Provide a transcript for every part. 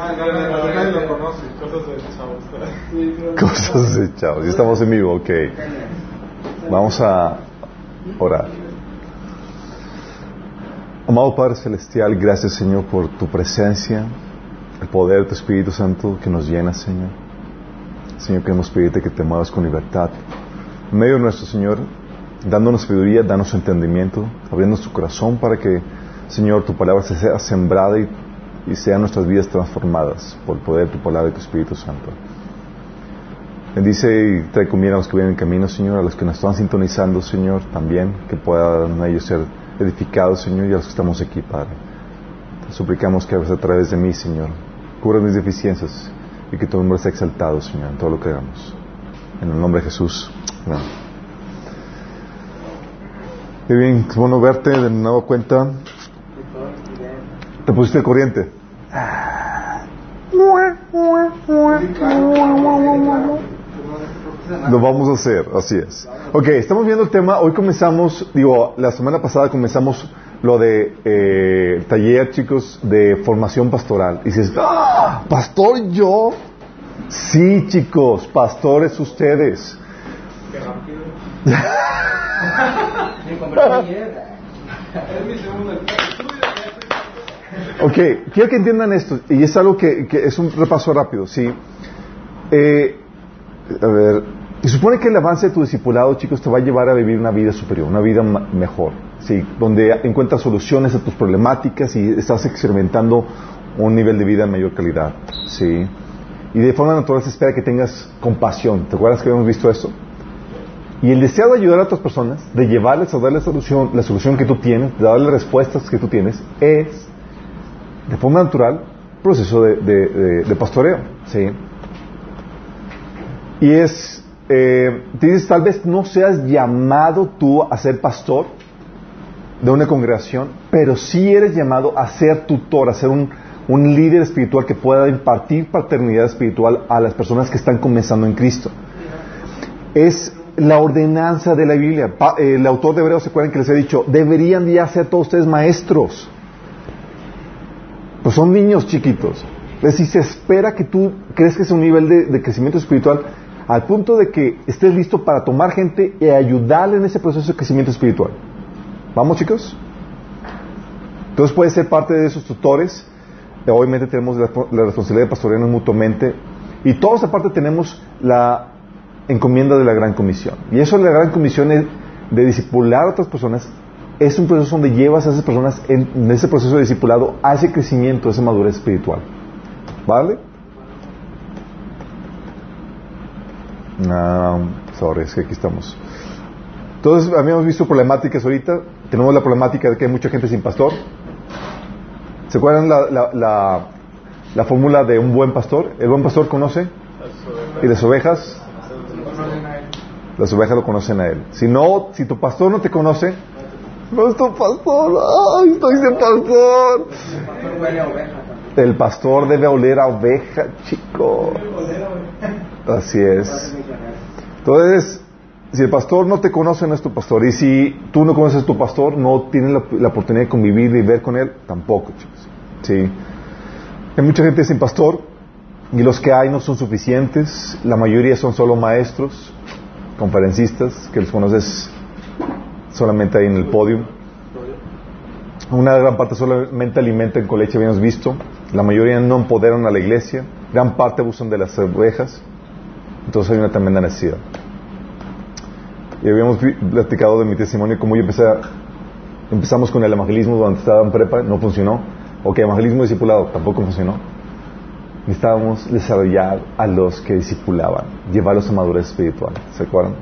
Ah, lo conoce, cosas de chavos. Cosas de chavos. Ya estamos en vivo, ok. Vamos a orar. Amado Padre Celestial, gracias Señor por tu presencia, el poder de tu Espíritu Santo que nos llena, Señor. Señor, queremos pedirte que te muevas con libertad. En medio de nuestro Señor, dándonos sabiduría, danos entendimiento, abriendo su corazón para que, Señor, tu palabra se sea sembrada y y sean nuestras vidas transformadas por el poder de tu palabra y tu Espíritu Santo. Bendice y trae comida a los que vienen en camino, Señor, a los que nos están sintonizando, Señor, también, que puedan ellos ser edificados, Señor, y a los que estamos aquí, Padre. Te suplicamos que a través de mí, Señor, cubra mis deficiencias y que tu nombre sea exaltado, Señor, en todo lo que hagamos. En el nombre de Jesús. Amén. Bien, es bueno verte de nuevo cuenta. ¿Te pusiste corriente? Lo vamos a hacer, así es. Ok, estamos viendo el tema. Hoy comenzamos, digo, la semana pasada comenzamos lo de eh, taller, chicos, de formación pastoral. Y dices, ¡Ah! ¿pastor yo? Sí, chicos, pastores ustedes. Qué rápido. Es mi segundo Ok, quiero que entiendan esto, y es algo que, que es un repaso rápido, ¿sí? Eh, a ver, y supone que el avance de tu discipulado, chicos, te va a llevar a vivir una vida superior, una vida mejor, ¿sí? Donde encuentras soluciones a tus problemáticas y estás experimentando un nivel de vida de mayor calidad, ¿sí? Y de forma natural se espera que tengas compasión. ¿Te acuerdas que habíamos visto esto? Y el deseo de ayudar a otras personas, de llevarles a darles solución, la solución que tú tienes, de darles respuestas que tú tienes, es, de forma natural, proceso de, de- de- de pastoreo. ¿sí? Y es, eh, dices, tal vez no seas llamado tú a ser pastor de una congregación, pero sí eres llamado a ser tutor, a ser un, un líder espiritual que pueda impartir paternidad espiritual a las personas que están comenzando en Cristo es la ordenanza de la Biblia. Pa- eh, el autor de Hebreos se acuerdan que les he dicho, deberían ya ser todos ustedes maestros. Pues son niños chiquitos. Es decir, se espera que tú crezcas a un nivel de, crecimiento espiritual al punto de que estés listo para tomar gente y ayudarle en ese proceso de crecimiento espiritual. ¿Vamos chicos? Entonces puedes ser parte de esos tutores. Eh, Obviamente tenemos la, responsabilidad de pastorearnos mutuamente. Y todos aparte tenemos la encomienda de la Gran Comisión. Y eso de la Gran Comisión es de discipular a otras personas. Es un proceso donde llevas a esas personas en, ese proceso de discipulado a ese crecimiento, a esa madurez espiritual. ¿Vale? Ah, sorry, es que aquí estamos. Entonces, habíamos visto problemáticas ahorita. Tenemos la problemática de que hay mucha gente sin pastor. ¿Se acuerdan la, la fórmula de un buen pastor? El buen pastor conoce y las ovejas, las ovejas lo conocen a él. Si no, si tu pastor no te conoce, no es tu pastor. ¡Ay, estoy sin pastor! El pastor debe oler a oveja, chico. Así es. Entonces, si el pastor no te conoce, no es tu pastor. Y si tú no conoces a tu pastor, no tienes la, la oportunidad de convivir y ver con él, tampoco, chicos. Sí. Hay mucha gente sin pastor y los que hay no son suficientes. La mayoría son solo maestros, conferencistas, que los conoces solamente ahí en el podio. Una gran parte solamente alimentan con leche, habíamos visto. La mayoría no empoderan a la iglesia. Gran parte abusan de las ovejas. Entonces hay una tremenda necesidad. Y habíamos platicado de mi testimonio, como yo empecé a- empezamos con el evangelismo durante estaba en prepa, no funcionó. Ok, evangelismo discipulado, tampoco funcionó. Necesitábamos desarrollar a los que discipulaban, llevarlos a madurez espiritual. ¿Se acuerdan?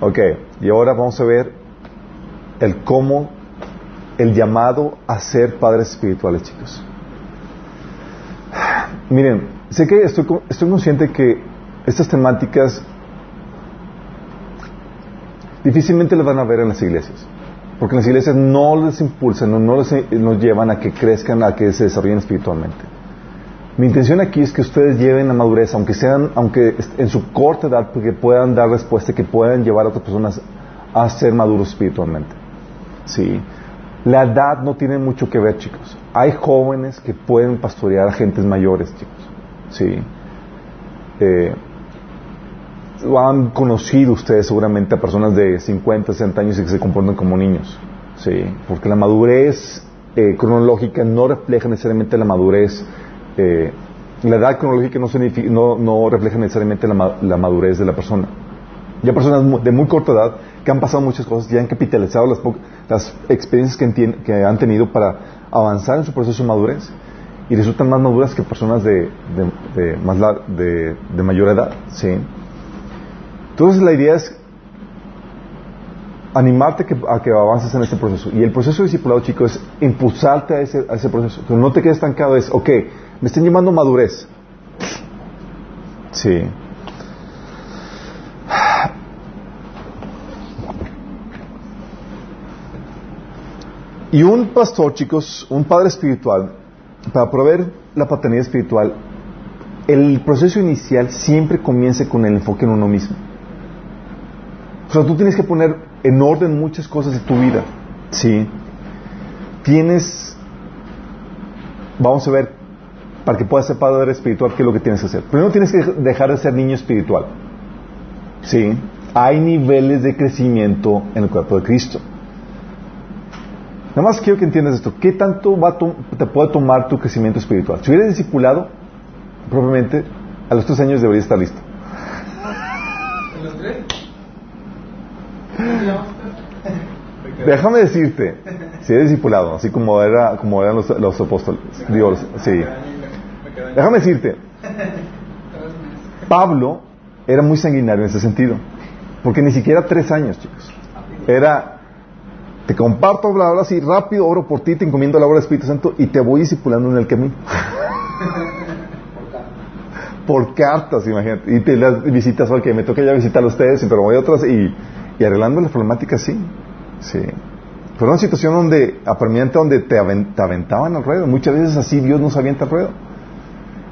Ok, y ahora vamos a ver el cómo, el llamado a ser padres espirituales, chicos. Miren, sé que estoy, estoy consciente que estas temáticas difícilmente las van a ver en las iglesias. Porque las iglesias no les impulsan, no, no les nos llevan a que crezcan, a que se desarrollen espiritualmente. Mi intención aquí es que ustedes lleven a madurez, aunque sean, aunque en su corta edad, que puedan dar respuesta, que puedan llevar a otras personas a ser maduros espiritualmente. Sí. La edad no tiene mucho que ver, chicos. Hay jóvenes que pueden pastorear a gentes mayores, chicos. Sí. Eh, han conocido ustedes seguramente a personas de 50, 60 años y que se comportan como niños. Sí. Porque la madurez eh, cronológica no refleja necesariamente la madurez. Eh, la edad cronológica no, no, refleja necesariamente la, madurez de la persona. Ya personas de muy corta edad que han pasado muchas cosas y han capitalizado las, las experiencias que, han tenido para avanzar en su proceso de madurez y resultan más maduras que personas de, de, más de, de, mayor edad. ¿sí? Entonces la idea es animarte a que avances en este proceso. Y el proceso de discipulado, chicos, es impulsarte a ese, a ese proceso. Que no te quedes estancado, es, ok, me están llamando madurez. Sí. Y un pastor, chicos, un padre espiritual, para proveer la paternidad espiritual, el proceso inicial siempre comienza con el enfoque en uno mismo. O sea, tú tienes que poner en orden muchas cosas de tu vida. Sí. Tienes, vamos a ver, para que puedas ser padre espiritual, ¿qué es lo que tienes que hacer? Primero tienes que dejar de ser niño espiritual. Sí. Hay niveles de crecimiento en el cuerpo de Cristo. Nada más quiero que entiendas esto. ¿Qué tanto va te puede tomar tu crecimiento espiritual? Si hubieras discipulado, probablemente a los tres años deberías estar listo. ¿En los tres? Déjame decirte, si eres discipulado, así como, era, como eran los, apóstoles, Dios, sí. Déjame decirte, Pablo era muy sanguinario en ese sentido, porque ni siquiera tres años, chicos. Era, te comparto, bla, así rápido, oro por ti, te encomiendo la obra del Espíritu Santo y te voy discipulando en el camino. por cartas, imagínate. Y te las visitas, ok, me toca ya visitar a ustedes, pero voy a otras y, y arreglando las problemáticas, sí. Sí. Pero una situación donde, apremiante, donde te, aventaban al ruedo. Muchas veces así Dios nos avienta al ruedo.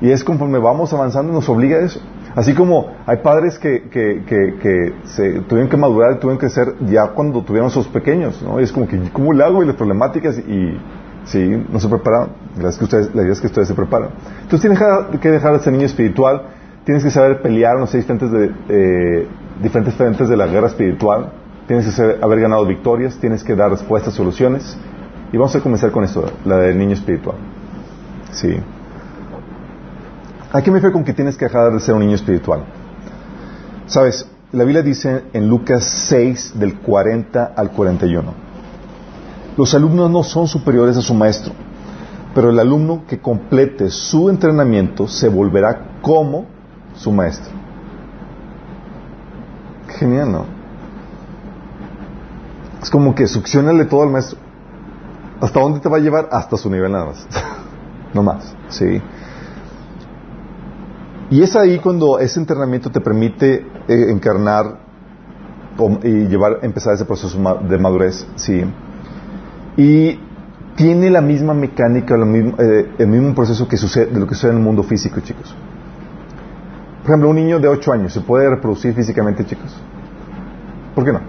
Y es conforme vamos avanzando, nos obliga a eso. Así como hay padres que, que, que, se tuvieron que madurar, tuvieron que ser ya cuando tuvieron sus pequeños, ¿no? Y es como que, ¿cómo le hago? Y las problemáticas, y sí, no se prepararon. La que ustedes, la idea es que ustedes se preparan. Entonces tienes que dejar de ser niño espiritual, tienes que saber pelear, sé, diferentes, de, eh, diferentes frentes de la guerra espiritual, tienes que haber ganado victorias, tienes que dar respuestas, soluciones. Y vamos a comenzar con esto, la del niño espiritual. Sí. ¿A qué me refiero con que tienes que dejar de ser un niño espiritual? Sabes, la Biblia dice en Lucas 6, del 40 al 41. Los alumnos no son superiores a su maestro, pero el alumno que complete su entrenamiento se volverá como su maestro. Genial, ¿no? Es como que succionale todo al maestro. ¿Hasta dónde te va a llevar? Hasta su nivel nada más. no más, ¿sí? Y es ahí cuando ese entrenamiento te permite eh, encarnar y llevar, empezar ese proceso de madurez, sí. Y tiene la misma mecánica, eh, el mismo proceso que sucede, de lo que sucede en el mundo físico, chicos. Por ejemplo, un niño de 8 años se puede reproducir físicamente, chicos. ¿Por qué no?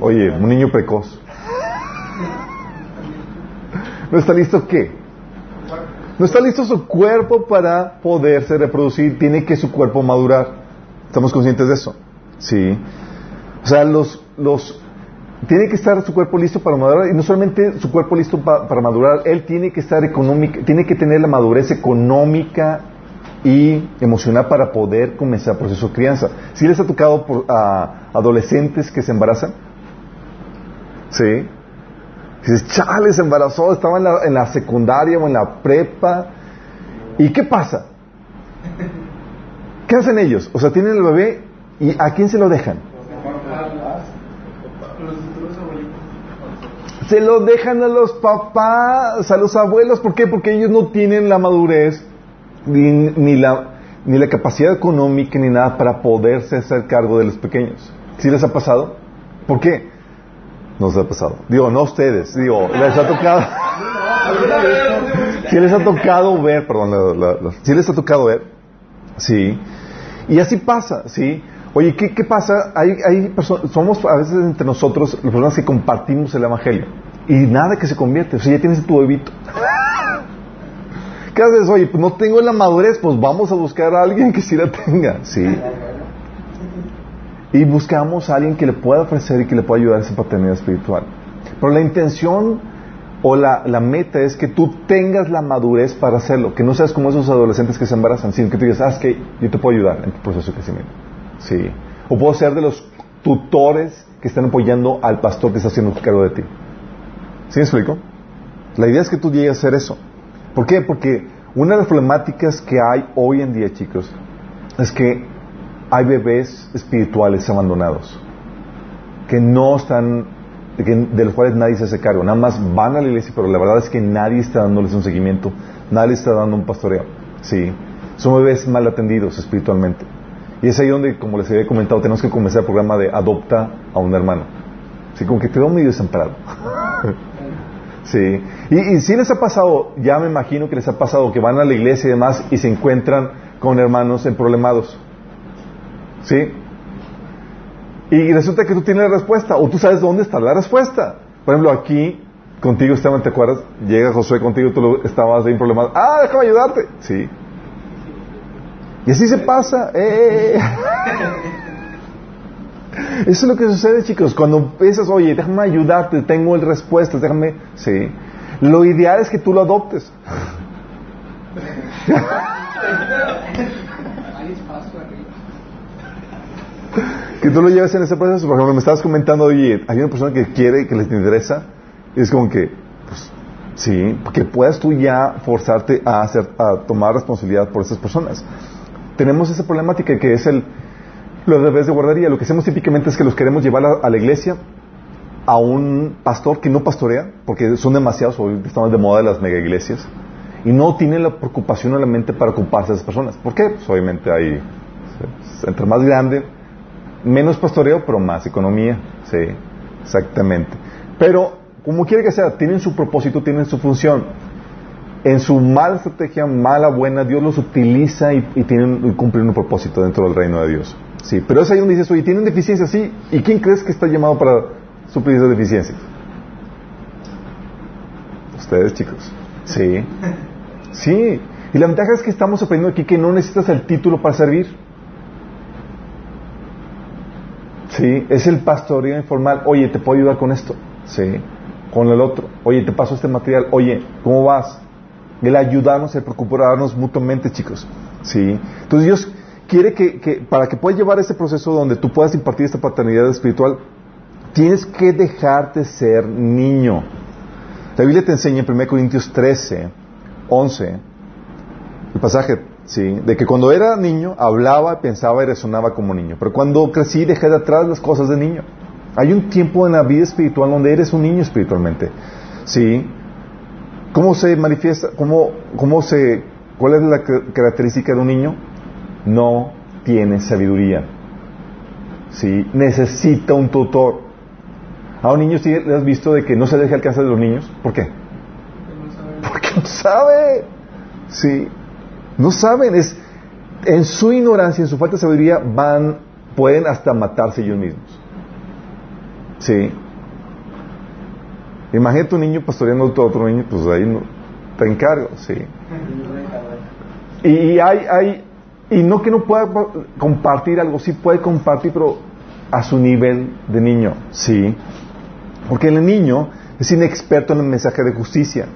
Oye, un niño precoz. ¿No está listo qué? No está listo su cuerpo para poderse reproducir, tiene que su cuerpo madurar. ¿Estamos conscientes de eso? Sí. O sea, los, los, tiene que estar su cuerpo listo para madurar y no solamente su cuerpo listo para madurar, él tiene que estar económica, tiene que tener la madurez económica y emocional para poder comenzar el proceso de crianza. Si les ha tocado por, a adolescentes que se embarazan, sí, Dices, chale, se embarazó, estaba en la, en la secundaria o en la prepa. ¿Y qué pasa? ¿Qué hacen ellos? O sea, tienen el bebé y ¿a quién se lo dejan? Se lo dejan a los papás, a los abuelos. ¿Por qué? Porque ellos no tienen la madurez ni, ni, la, ni la capacidad económica ni nada para poderse hacer cargo de los pequeños. ¿Sí les ha pasado? ¿Por qué? Nos ha pasado. Digo, no ustedes, digo, les ha tocado. Si les ha tocado ver, perdón, si les ha tocado ver, sí. Y así pasa, sí. Oye, ¿qué, qué pasa? Hay, hay somos a veces entre nosotros las personas que compartimos el Evangelio. Y nada que se convierte. O sea, ya tienes tu bebito. ¿Qué haces? Oye, pues no tengo la madurez, pues vamos a buscar a alguien que sí la tenga. Sí. Y buscamos a alguien que le pueda ofrecer y que le pueda ayudar a esa paternidad espiritual. Pero la intención o la, la, meta es que tú tengas la madurez para hacerlo, que no seas como esos adolescentes que se embarazan, sino que tú digas, ah, es que yo te puedo ayudar en tu proceso de crecimiento. Sí. O puedo ser de los tutores que están apoyando al pastor que está haciendo cargo de ti. ¿Sí me explico? La idea es que tú llegues a hacer eso. ¿Por qué? Porque una de las problemáticas que hay hoy en día, chicos, es que hay bebés espirituales abandonados, que no están, de, los cuales nadie se hace cargo, nada más van a la iglesia, pero la verdad es que nadie está dándoles un seguimiento, nadie está dando un pastoreo, ¿sí? Son bebés mal atendidos espiritualmente. Y es ahí donde, como les había comentado, tenemos que comenzar el programa de adopta a un hermano. Así como que te veo medio desamparado. sí. Y, y si les ha pasado, ya me imagino que les ha pasado que van a la iglesia y demás y se encuentran con hermanos en problemados. ¿Sí? Y resulta que tú tienes la respuesta, o tú sabes dónde está la respuesta. Por ejemplo, aquí, contigo, Esteban, ¿te acuerdas? Llega Josué contigo, tú estabas ahí en problemas. Ah, déjame ayudarte. Sí. Y así se pasa. Eh, eh, eh. Eso es lo que sucede, chicos. Cuando piensas, oye, déjame ayudarte, tengo el respuesta, déjame. Sí. Lo ideal es que tú lo adoptes. que tú lo lleves en ese proceso. Por ejemplo, me estabas comentando, oye, hay una persona que quiere, que les interesa, y es como que, pues, sí, que puedas tú ya forzarte a, hacer, a tomar responsabilidad por esas personas. Tenemos esa problemática que es el, los bebés de guardería. Lo que hacemos típicamente es que los queremos llevar a, la iglesia a un pastor que no pastorea, porque son demasiados, hoy estamos de moda de las mega iglesias, y no tiene la preocupación en la mente para ocuparse de esas personas. ¿Por qué? Pues obviamente hay, entre más grande, menos pastoreo, pero más economía. Sí, exactamente. Pero, como quiere que sea, tienen su propósito, tienen su función. En su mala estrategia, mala, buena, Dios los utiliza y, tienen, cumplen un propósito dentro del reino de Dios. Sí, pero es ahí donde dices, oye, tienen deficiencias, sí. ¿Y quién crees que está llamado para suplir esas deficiencias? Ustedes, chicos. Sí. Sí. Y la ventaja es que estamos aprendiendo aquí que no necesitas el título para servir. Sí, es el pastoreo informal. Oye, ¿te puedo ayudar con esto? Sí. Con el otro. Oye, te paso este material. Oye, ¿cómo vas? El ayudarnos, el procurarnos mutuamente, chicos. Sí. Entonces Dios quiere que, para que puedas llevar este proceso donde tú puedas impartir esta paternidad espiritual, tienes que dejarte ser niño. La Biblia te enseña en 1 Corintios 13, 11, el pasaje ¿sí? De que cuando era niño hablaba, pensaba y resonaba como niño. Pero cuando crecí dejé de atrás las cosas de niño. Hay un tiempo en la vida espiritual donde eres un niño espiritualmente. ¿Sí? ¿Cómo se manifiesta? ¿Cómo, cómo se, ¿Cuál es la característica de un niño? No tiene sabiduría. ¿Sí? Necesita un tutor. A un niño sí le has visto de que no se deja alcanzar de los niños. ¿Por qué? Porque no sabe. Sí. No saben, es en su ignorancia, en su falta de sabiduría, van, pueden hasta matarse ellos mismos. Sí. Imagínate un niño pastoreando a otro niño, pues ahí te encargo, sí. Y, hay, hay, y no que no pueda compartir algo, sí puede compartir, pero a su nivel de niño, sí. Porque el niño es inexperto en el mensaje de justicia.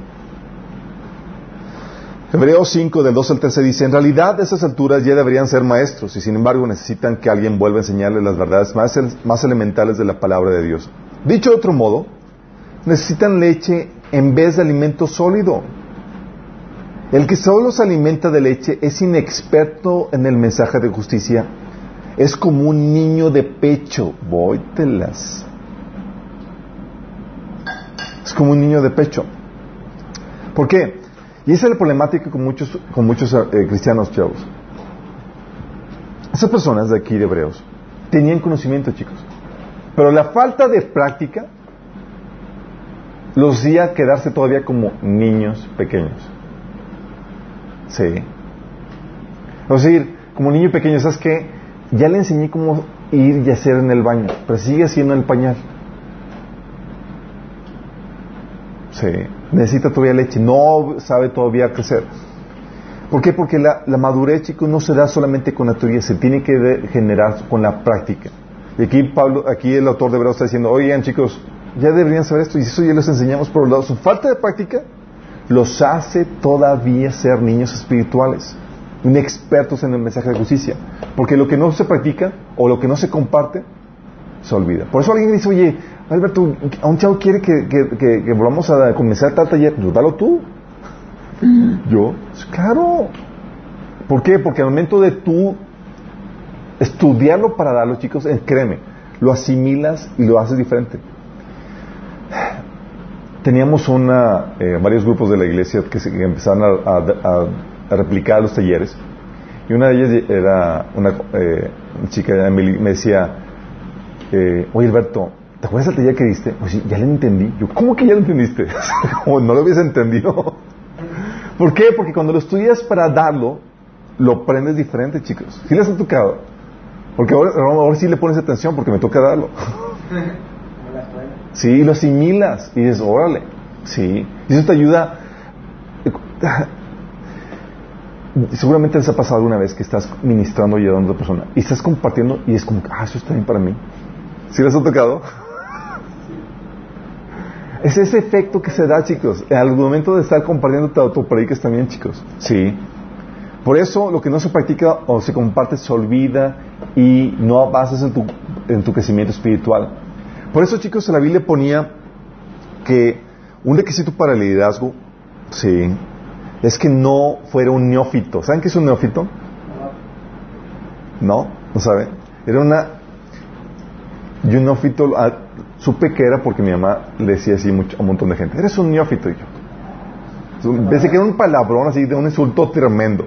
Hebreos 5, del 2 al 13 dice, en realidad a esas alturas ya deberían ser maestros y sin embargo necesitan que alguien vuelva a enseñarles las verdades más, elementales de la palabra de Dios. Dicho de otro modo, necesitan leche en vez de alimento sólido. El que solo se alimenta de leche es inexperto en el mensaje de justicia. Es como un niño de pecho. Vóytelas. Es como un niño de pecho. ¿Por qué? Y esa es la problemática con muchos, con muchos eh, cristianos chavos. Esas personas de aquí de Hebreos tenían conocimiento, chicos. Pero la falta de práctica los hacía quedarse todavía como niños pequeños. Sí. O sea, como niño pequeño, ¿sabes qué? Ya le enseñé cómo ir y hacer en el baño, pero sigue haciendo el pañal. Sí. Necesita todavía leche. No sabe todavía crecer. ¿Por qué? Porque la, madurez, chicos, no se da solamente con la teoría, se tiene que generar con la práctica. Y aquí Pablo, aquí el autor de Hebreos está diciendo, oigan chicos, ya deberían saber esto, y eso ya les enseñamos por los lados. Su falta de práctica los hace todavía ser niños espirituales, inexpertos en el mensaje de justicia. Porque lo que no se practica o lo que no se comparte, se olvida. Por eso alguien dice, oye, Alberto, a un chavo quiere que, que, volvamos a comenzar tal taller, pues dalo tú. Yo, claro. ¿Por qué? Porque al momento de tú estudiarlo para darlo, chicos, eh, créeme, lo asimilas y lo haces diferente. Teníamos una, eh, varios grupos de la iglesia que, se, empezaron a, replicar los talleres y una de ellas era una, eh, chica, Emily, me decía, oye Alberto, ¿te acuerdas del taller que diste? Pues ya lo entendí. Yo, ¿cómo que ya lo entendiste? Como no lo habías entendido. ¿Por qué? Porque cuando lo estudias para darlo, lo aprendes diferente, chicos. ¿Sí les ha tocado? Porque ahora, ahora sí le pones atención porque me toca darlo. Sí, lo asimilas y dices, órale. Sí. Y eso te ayuda. Seguramente les ha pasado alguna vez que estás ministrando y ayudando a otra persona y estás compartiendo y es como, ah, eso está bien para mí. ¿Sí les ha tocado? Es ese efecto que se da, chicos, al momento de estar compartiendo tu autopredicas también, chicos. Sí. Por eso lo que no se practica o se comparte se olvida y no avanzas en tu, en tu crecimiento espiritual. Por eso, chicos, la Biblia ponía que un requisito para el liderazgo, sí, es que no fuera un neófito. ¿Saben qué es un neófito? ¿No? ¿No saben? Era una... Y un neófito Supe que era porque mi mamá le decía así mucho, a un montón de gente, eres un neófito y yo. Pensé que era un palabrón así de un insulto tremendo.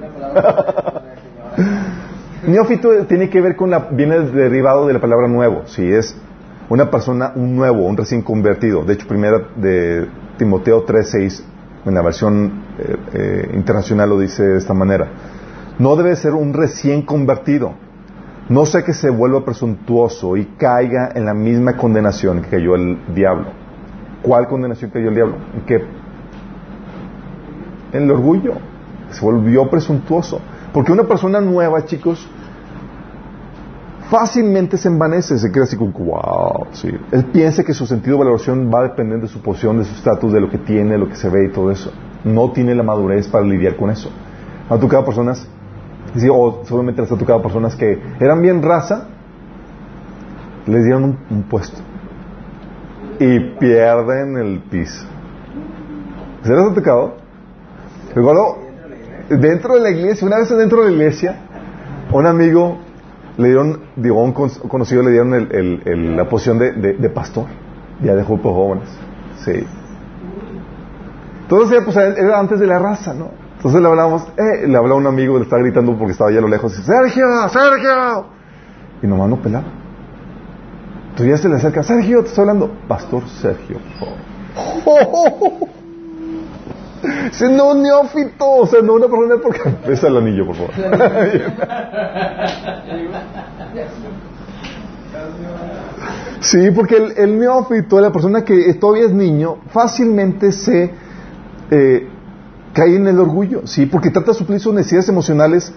neófito tiene que ver con la, viene derivado de la palabra nuevo, si es una persona, un nuevo, un recién convertido. De hecho, primera de Timoteo 3.6, en la versión eh, eh, internacional lo dice de esta manera. No debe ser un recién convertido no sé que se vuelva presuntuoso y caiga en la misma condenación que cayó el diablo. ¿Cuál condenación cayó el diablo? ¿En qué? En el orgullo. Se volvió presuntuoso. Porque una persona nueva, chicos, fácilmente se envanece, se cree así como, wow, sí. Él piensa que su sentido de valoración va a depender de su posición, de su estatus, de lo que tiene, de lo que se ve y todo eso. No tiene la madurez para lidiar con eso. Ha tocado personas o solamente les ha tocado personas que eran bien raza, les dieron un, puesto y pierden el piso. ¿Se les ha tocado? Recuerdo, dentro de la iglesia, una vez dentro de la iglesia, un amigo le dieron, digo, un conocido le dieron el, la posición de, de, pastor, ya de grupos jóvenes. Sí. Entonces, pues, era antes de la raza, ¿no? Entonces le hablamos, eh, le hablaba a un amigo, le estaba gritando porque estaba allá a lo lejos, Sergio, Sergio. Y nomás no pelaba. Entonces ya se le acerca, Sergio, te estoy hablando. Pastor Sergio. Oh. Se no neófito, o sea, no una persona porque... Besa el anillo, por favor. sí, porque el, el neófito, la persona que todavía es niño, fácilmente se... Eh, cae en el orgullo, ¿sí? Porque trata de suplir sus necesidades emocionales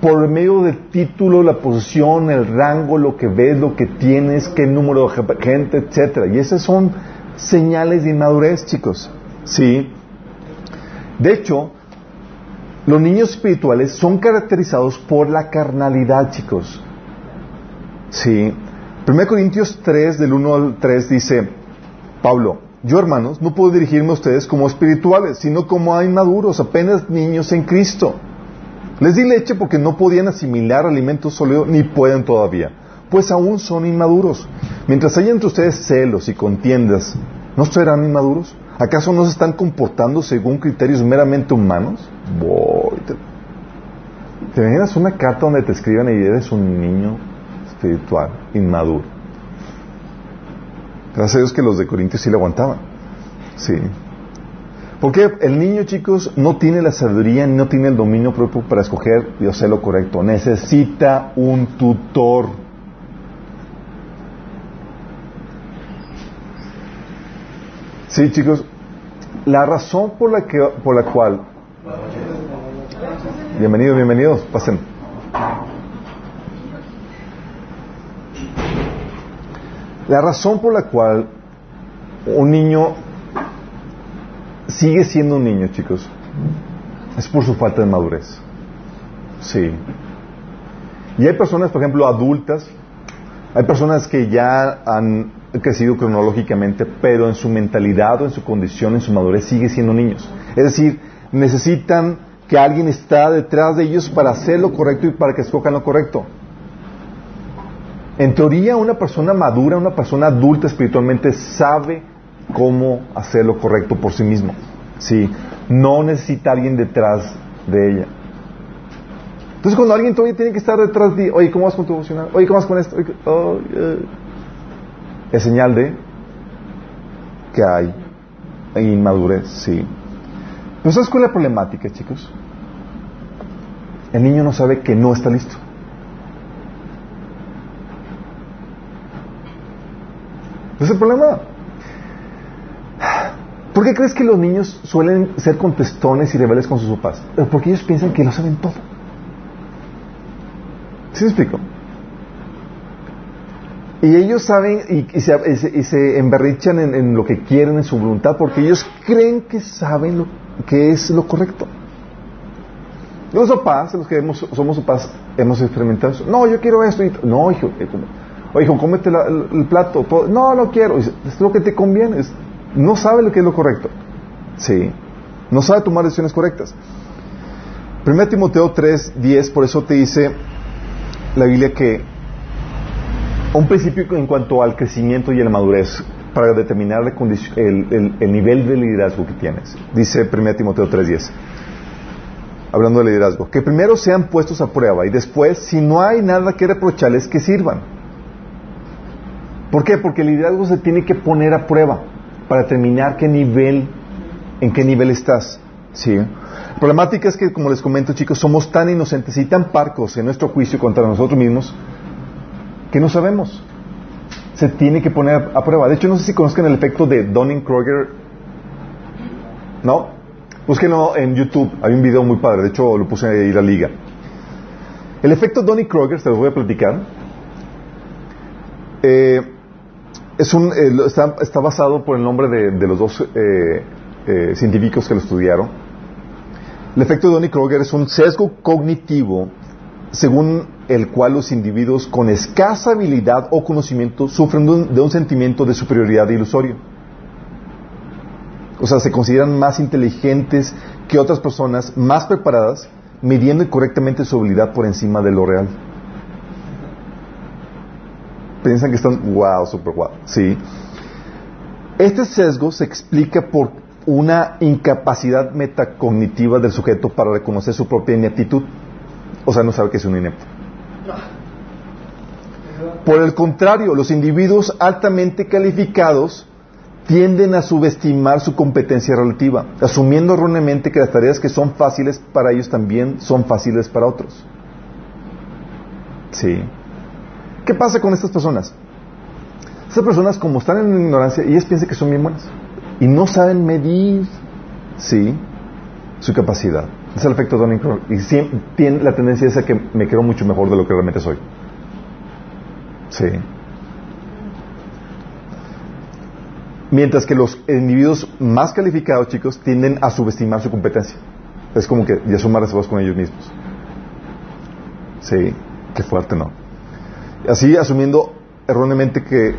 por medio del título, la posición, el rango, lo que ves, lo que tienes, qué número de gente, etcétera. Y esas son señales de inmadurez, chicos. ¿Sí? De hecho, los niños espirituales son caracterizados por la carnalidad, chicos. ¿Sí? 1 Corintios 3, del 1 al 3 dice, Pablo, yo, hermanos, no puedo dirigirme a ustedes como espirituales, sino como a inmaduros, apenas niños en Cristo. Les di leche porque no podían asimilar alimentos sólidos ni pueden todavía, pues aún son inmaduros. Mientras haya entre ustedes celos y contiendas, ¿no serán inmaduros? ¿Acaso no se están comportando según criterios meramente humanos? te, ¿Te imaginas una carta donde te escriban y eres un niño espiritual, inmaduro? Gracias a Dios que los de Corintios sí le aguantaban. Sí. Porque el niño, chicos, no tiene la sabiduría no tiene el dominio propio para escoger y hacer lo correcto. Necesita un tutor. Sí, chicos, La razón por la, que, por la cual... Bienvenidos, bienvenidos, pasen. La razón por la cual un niño sigue siendo un niño, chicos, es por su falta de madurez. Sí. Y hay personas, por ejemplo, adultas, hay personas que ya han crecido cronológicamente, pero en su mentalidad o en su condición, en su madurez, sigue siendo niños. Es decir, necesitan que alguien está detrás de ellos para hacer lo correcto y para que escojan lo correcto. En teoría, una persona madura, una persona adulta espiritualmente sabe cómo hacer lo correcto por sí mismo. Sí, no necesita alguien detrás de ella. Entonces, cuando alguien todavía tiene que estar detrás de, oye, ¿cómo vas con tu emocional? Oye, ¿cómo vas con esto? Oh, es señal de que hay inmadurez, sí. Pero ¿sabes cuál es la problemática, chicos? El niño no sabe que no está listo. ¿Es el problema? ¿Por qué crees que los niños suelen ser contestones y rebeldes con sus papás? Porque ellos piensan que lo saben todo. ¿Sí me explico? Y ellos saben y, se, emberrichan en, lo que quieren, en su voluntad, porque ellos creen que saben lo que es lo correcto. Los papás, los que somos papás, hemos experimentado eso. No, yo quiero esto. no, hijo, eh, o hijo, cómete el plato. No, no quiero. Es lo que te conviene. no sabe lo que es lo correcto. Sí. No sabe tomar decisiones correctas. 1 Timoteo 3, 10, por eso te dice la Biblia que un principio en cuanto al crecimiento y la madurez para determinar el, el, nivel de liderazgo que tienes. Dice 1 Timoteo 3:10, hablando de liderazgo, que primero sean puestos a prueba y después, si no hay nada que reprocharles, que sirvan. ¿Por qué? Porque el liderazgo se tiene que poner a prueba para determinar qué nivel, en qué nivel estás. ¿Sí? La problemática es que, como les comento, chicos, somos tan inocentes y tan parcos en nuestro juicio contra nosotros mismos que no sabemos. Se tiene que poner a prueba. De hecho, no sé si conozcan el efecto de Donning-Kroger. ¿No? Búsquenlo en YouTube. Hay un video muy padre. De hecho, lo puse ahí la liga. El efecto Donning-Kroger, se los voy a platicar. Eh, es un, eh, está, basado por el nombre de, los dos eh, eh, científicos que lo estudiaron. El efecto de Donny-Kroger es un sesgo cognitivo según el cual los individuos con escasa habilidad o conocimiento sufren de un, sentimiento de superioridad ilusorio. O sea, se consideran más inteligentes que otras personas, más preparadas, midiendo incorrectamente su habilidad por encima de lo real piensan que están wow, super wow. Sí. Este sesgo se explica por una incapacidad metacognitiva del sujeto para reconocer su propia ineptitud. O sea, no sabe que es un inepto. Por el contrario, los individuos altamente calificados tienden a subestimar su competencia relativa, asumiendo erróneamente que las tareas que son fáciles para ellos también son fáciles para otros. Sí. ¿Qué pasa con estas personas? Estas personas, como están en ignorancia, ellas piensan que son bien buenas y no saben medir, sí, su capacidad. Es el efecto Donning y tiene la tendencia esa que me creo mucho mejor de lo que realmente soy. Sí. Mientras que los individuos más calificados, chicos, tienden a subestimar su competencia. Es como que ya son más con ellos mismos. Sí, qué fuerte, ¿no? Así asumiendo erróneamente que,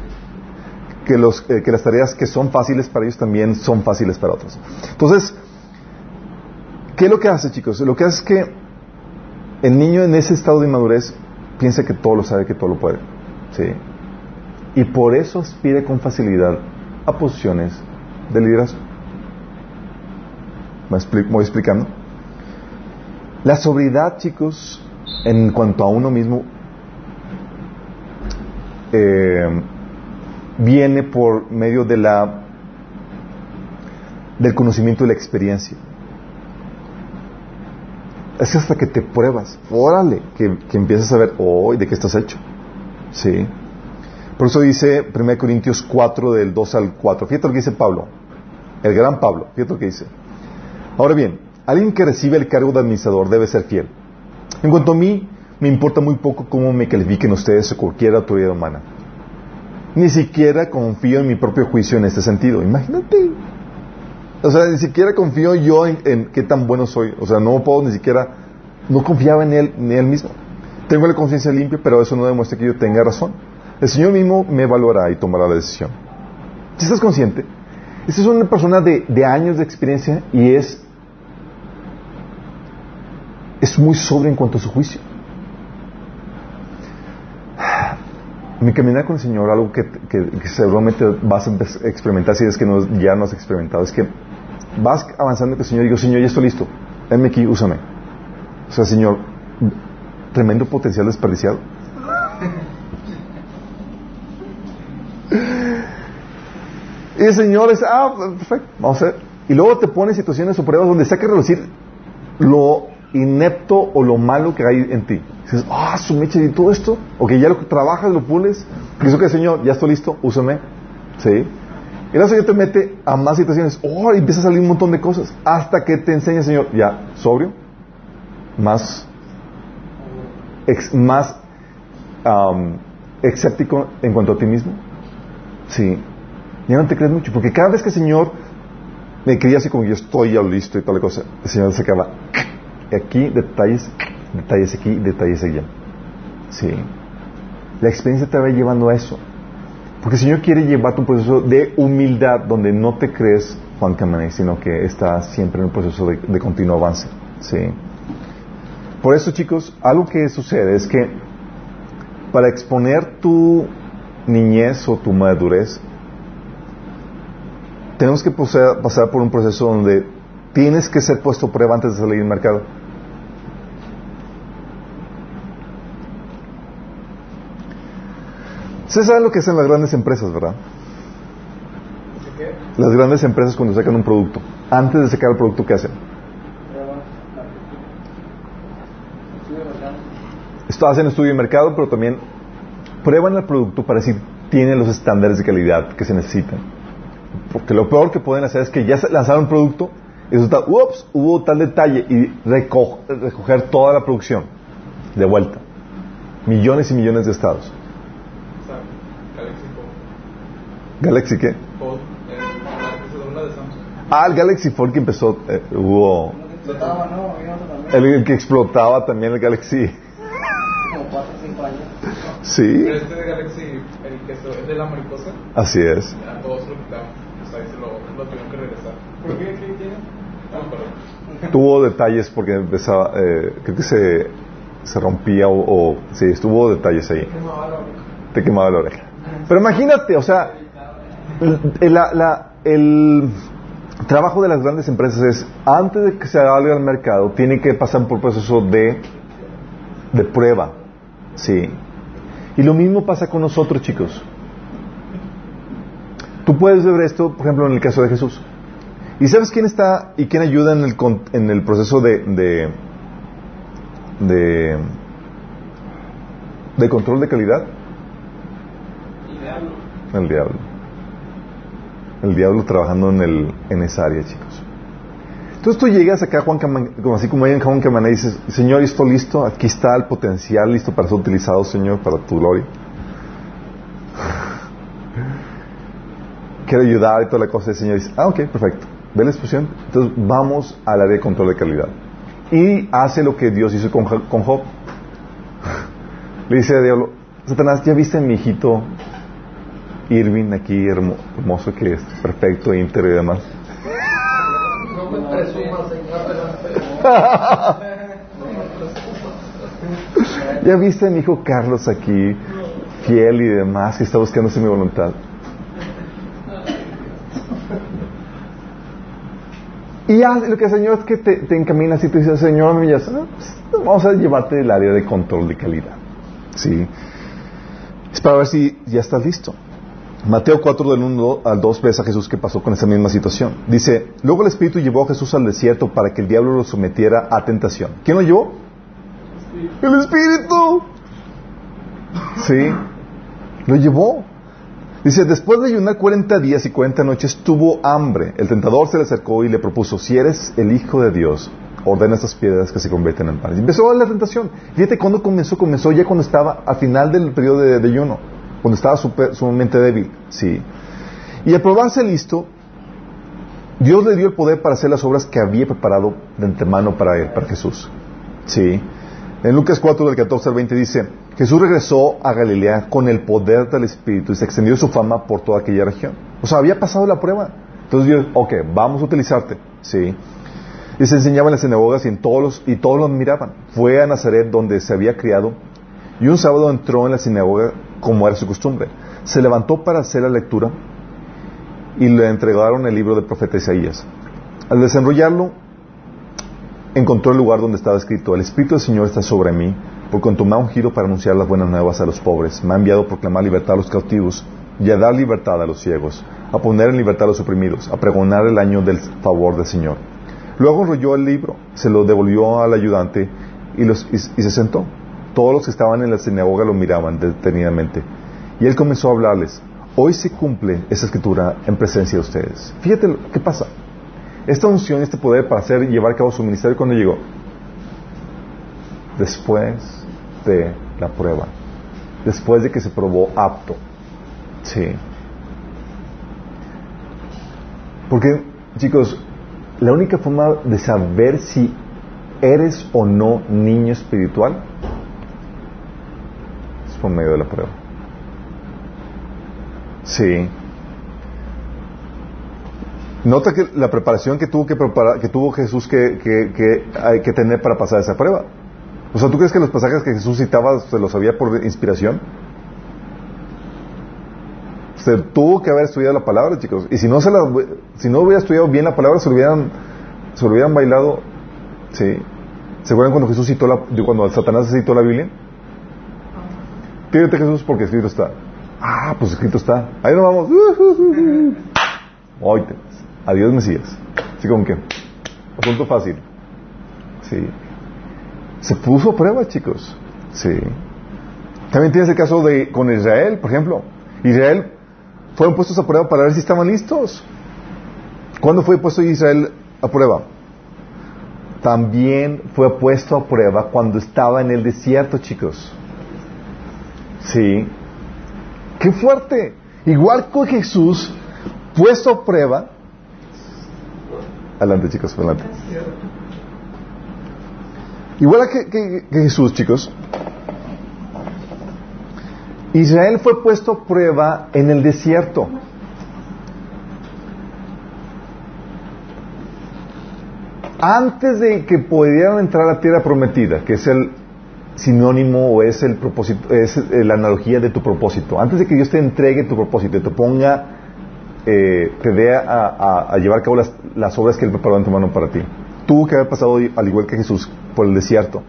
que, los, eh, que las tareas que son fáciles para ellos también son fáciles para otros. Entonces, ¿qué es lo que hace, chicos? Lo que hace es que el niño en ese estado de inmadurez piensa que todo lo sabe, que todo lo puede. ¿sí? Y por eso aspira con facilidad a posiciones de liderazgo. ¿Me voy explicando? La sobriedad, chicos, en cuanto a uno mismo, eh, viene por medio de la del conocimiento y la experiencia. Es hasta que te pruebas, órale, que, que empiezas a ver, hoy ¿de qué estás hecho? Sí. Por eso dice 1 Corintios 4, del 2 al 4. Fíjate lo que dice Pablo. el gran Pablo, fíjate lo que dice. Ahora bien, alguien que recibe el cargo de administrador debe ser fiel. En cuanto a mí, me importa muy poco cómo me califiquen ustedes o cualquier autoridad humana. Ni siquiera confío en mi propio juicio en este sentido. Imagínate. O sea, ni siquiera confío yo en, qué tan bueno soy. O sea, no puedo ni siquiera, no confiaba en él, ni él mismo. Tengo la conciencia limpia, pero eso no demuestra que yo tenga razón. El Señor mismo me evaluará y tomará la decisión. Si estás consciente, esta es una persona de, años de experiencia y es, es muy sobre en cuanto a su juicio. Mi caminar con el Señor, algo que, seguramente vas a experimentar si es que ya no has experimentado, es que vas avanzando con el Señor y digo, Señor, ya estoy listo, venme aquí, úsame. O sea, Señor, tremendo potencial desperdiciado. y el Señor es, ah, perfecto, vamos a ver. Y luego te pone situaciones o pruebas donde saca a reducir lo inepto o lo malo que hay en ti. Dices, ah, su mecha y todo esto, o que ya lo trabajas, lo pules, eso que Señor, ya estoy listo, úsame, ¿sí? Y el Señor te mete a más situaciones, oh, empieza a salir un montón de cosas, hasta que te enseña, Señor, ya, sobrio, más, más um, escéptico en cuanto a ti mismo, sí, ya no te crees mucho, porque cada vez que el Señor me creía así como yo estoy ya listo y tal cosa, el Señor se acaba, aquí detalles detalles aquí, detalles allá. Sí. La experiencia te va llevando a eso. Porque el Señor quiere llevarte un proceso de humildad donde no te crees Juan Camané, sino que estás siempre en un proceso de, continuo avance. Sí. Por eso, chicos, algo que sucede es que para exponer tu niñez o tu madurez, tenemos que pasar por un proceso donde tienes que ser puesto a prueba antes de salir al mercado. Ustedes saben lo que hacen las grandes empresas, ¿verdad? Las grandes empresas cuando sacan un producto. Antes de sacar el producto, ¿qué hacen? Esto hacen estudio de mercado, pero también prueban el producto para si tiene los estándares de calidad que se necesitan. Porque lo peor que pueden hacer es que ya lanzaron un producto y resulta, ups, hubo tal detalle y recoger toda la producción de vuelta. Millones y millones de estados. ¿Galaxy qué? Fold. Ah, el Galaxy Fold que empezó, eh, hubo... El, que explotaba también el Galaxy. Como 4 o 5 años. Sí. Pero este de Galaxy, el que es de la mariposa. Así es. A todos lo quitaron. O sea, se lo, lo tuvieron que regresar. ¿Por qué? ¿Qué tiene? No, Tuvo detalles porque empezaba, eh, creo que se, se rompía o, o, sí, estuvo detalles ahí. Te quemaba la oreja. Te quemaba la oreja. Pero imagínate, o sea, el trabajo de las grandes empresas es, antes de que se salga al mercado, tiene que pasar por proceso de, de prueba. Sí. Y lo mismo pasa con nosotros, chicos. Tú puedes ver esto, por ejemplo, en el caso de Jesús. ¿Y sabes quién está y quién ayuda en el, en el proceso de, de, de, de control de calidad? El diablo. El diablo el diablo trabajando en, el, en esa área, chicos. Entonces tú llegas acá, Juan como así como en Juan Camaná, y dices, Señor, estoy listo, aquí está el potencial listo para ser utilizado, Señor, para tu gloria. Quiero ayudar y toda la cosa. El Señor dice, ah, ok, perfecto. Ve la expresión. Entonces vamos al área de control de calidad. Y hace lo que Dios hizo con, con Job. Le dice a Diablo, Satanás, ¿ya viste a mi hijito Irving aquí hermoso que es perfecto, íntegro y demás. ya viste a mi hijo Carlos aquí, fiel y demás, que está buscándose mi voluntad. Y lo que el Señor es que te, te encaminas y te dice, Señor, pues, vamos a llevarte el área de control de calidad. ¿Sí? Es para ver si ya estás listo. Mateo 4 del 1 al 2 ves a Jesús que pasó con esa misma situación. Dice, luego el Espíritu llevó a Jesús al desierto para que el diablo lo sometiera a tentación. ¿Quién lo llevó? El Espíritu. Sí, lo llevó. Dice, después de ayunar 40 días y 40 noches, tuvo hambre. El tentador se le acercó y le propuso, si eres el Hijo de Dios, ordena estas piedras que se convierten en pan. Y empezó la tentación. Fíjate cuándo comenzó. Comenzó ya cuando estaba al final del periodo de, ayuno, cuando estaba sumamente débil. Sí. Y al probarse listo, Dios le dio el poder para hacer las obras que había preparado de antemano para él, para Jesús. Sí. En Lucas 4, del 14 al 20 dice, Jesús regresó a Galilea con el poder del Espíritu y se extendió su fama por toda aquella región. O sea, había pasado la prueba. Entonces Dios, ok, vamos a utilizarte. Sí. Y se enseñaba en las sinagogas y, en todos los, y todos los miraban. Fue a Nazaret donde se había criado y un sábado entró en la sinagoga como era su costumbre. Se levantó para hacer la lectura y le entregaron el libro del profeta Isaías. Al desenrollarlo, encontró el lugar donde estaba escrito, el Espíritu del Señor está sobre mí, por cuanto me ha ungido para anunciar las buenas nuevas a los pobres, me ha enviado a proclamar libertad a los cautivos y a dar libertad a los ciegos, a poner en libertad a los oprimidos, a pregonar el año del favor del Señor. Luego enrolló el libro, se lo devolvió al ayudante y, se sentó. Todos los que estaban en la sinagoga lo miraban detenidamente. Y él comenzó a hablarles. Hoy se cumple esa escritura en presencia de ustedes. Fíjate lo que pasa. Esta unción, este poder para hacer llevar a cabo su ministerio, cuando llegó? Después de la prueba. Después de que se probó apto. Sí. Porque, chicos, la única forma de saber si eres o no niño espiritual es por medio de la prueba. Sí. Nota que la preparación que tuvo que preparar, que tuvo Jesús que, que, hay que tener para pasar esa prueba. O sea, ¿tú crees que los pasajes que Jesús citaba se los sabía por inspiración? Se tuvo que haber estudiado la palabra, chicos. Y si no, se la, si no hubiera estudiado bien la palabra, se lo hubieran, se lo hubieran bailado. ¿Sí? ¿Se acuerdan cuando Jesús citó la, cuando Satanás citó la Biblia? Pídete Jesús porque escrito está. Ah, pues escrito está. Ahí nos vamos. Adiós Mesías. Así como que, asunto fácil. Sí. Se puso a prueba, chicos. Sí. También tienes el caso de con Israel, por ejemplo. Israel fueron puestos a prueba para ver si estaban listos. ¿Cuándo fue puesto Israel a prueba? También fue puesto a prueba cuando estaba en el desierto, chicos. Sí. Qué fuerte. Igual con Jesús, puesto a prueba. Adelante, chicos, adelante. Igual que, que Jesús, chicos, Israel fue puesto a prueba en el desierto. Antes de que pudieran entrar a la tierra prometida, que es el sinónimo o es el propósito, es la analogía de tu propósito. Antes de que Dios te entregue tu propósito, te ponga, eh, te dé a, llevar a cabo las, obras que Él preparó en tu mano para ti. Tuvo que haber pasado al igual que Jesús por el desierto.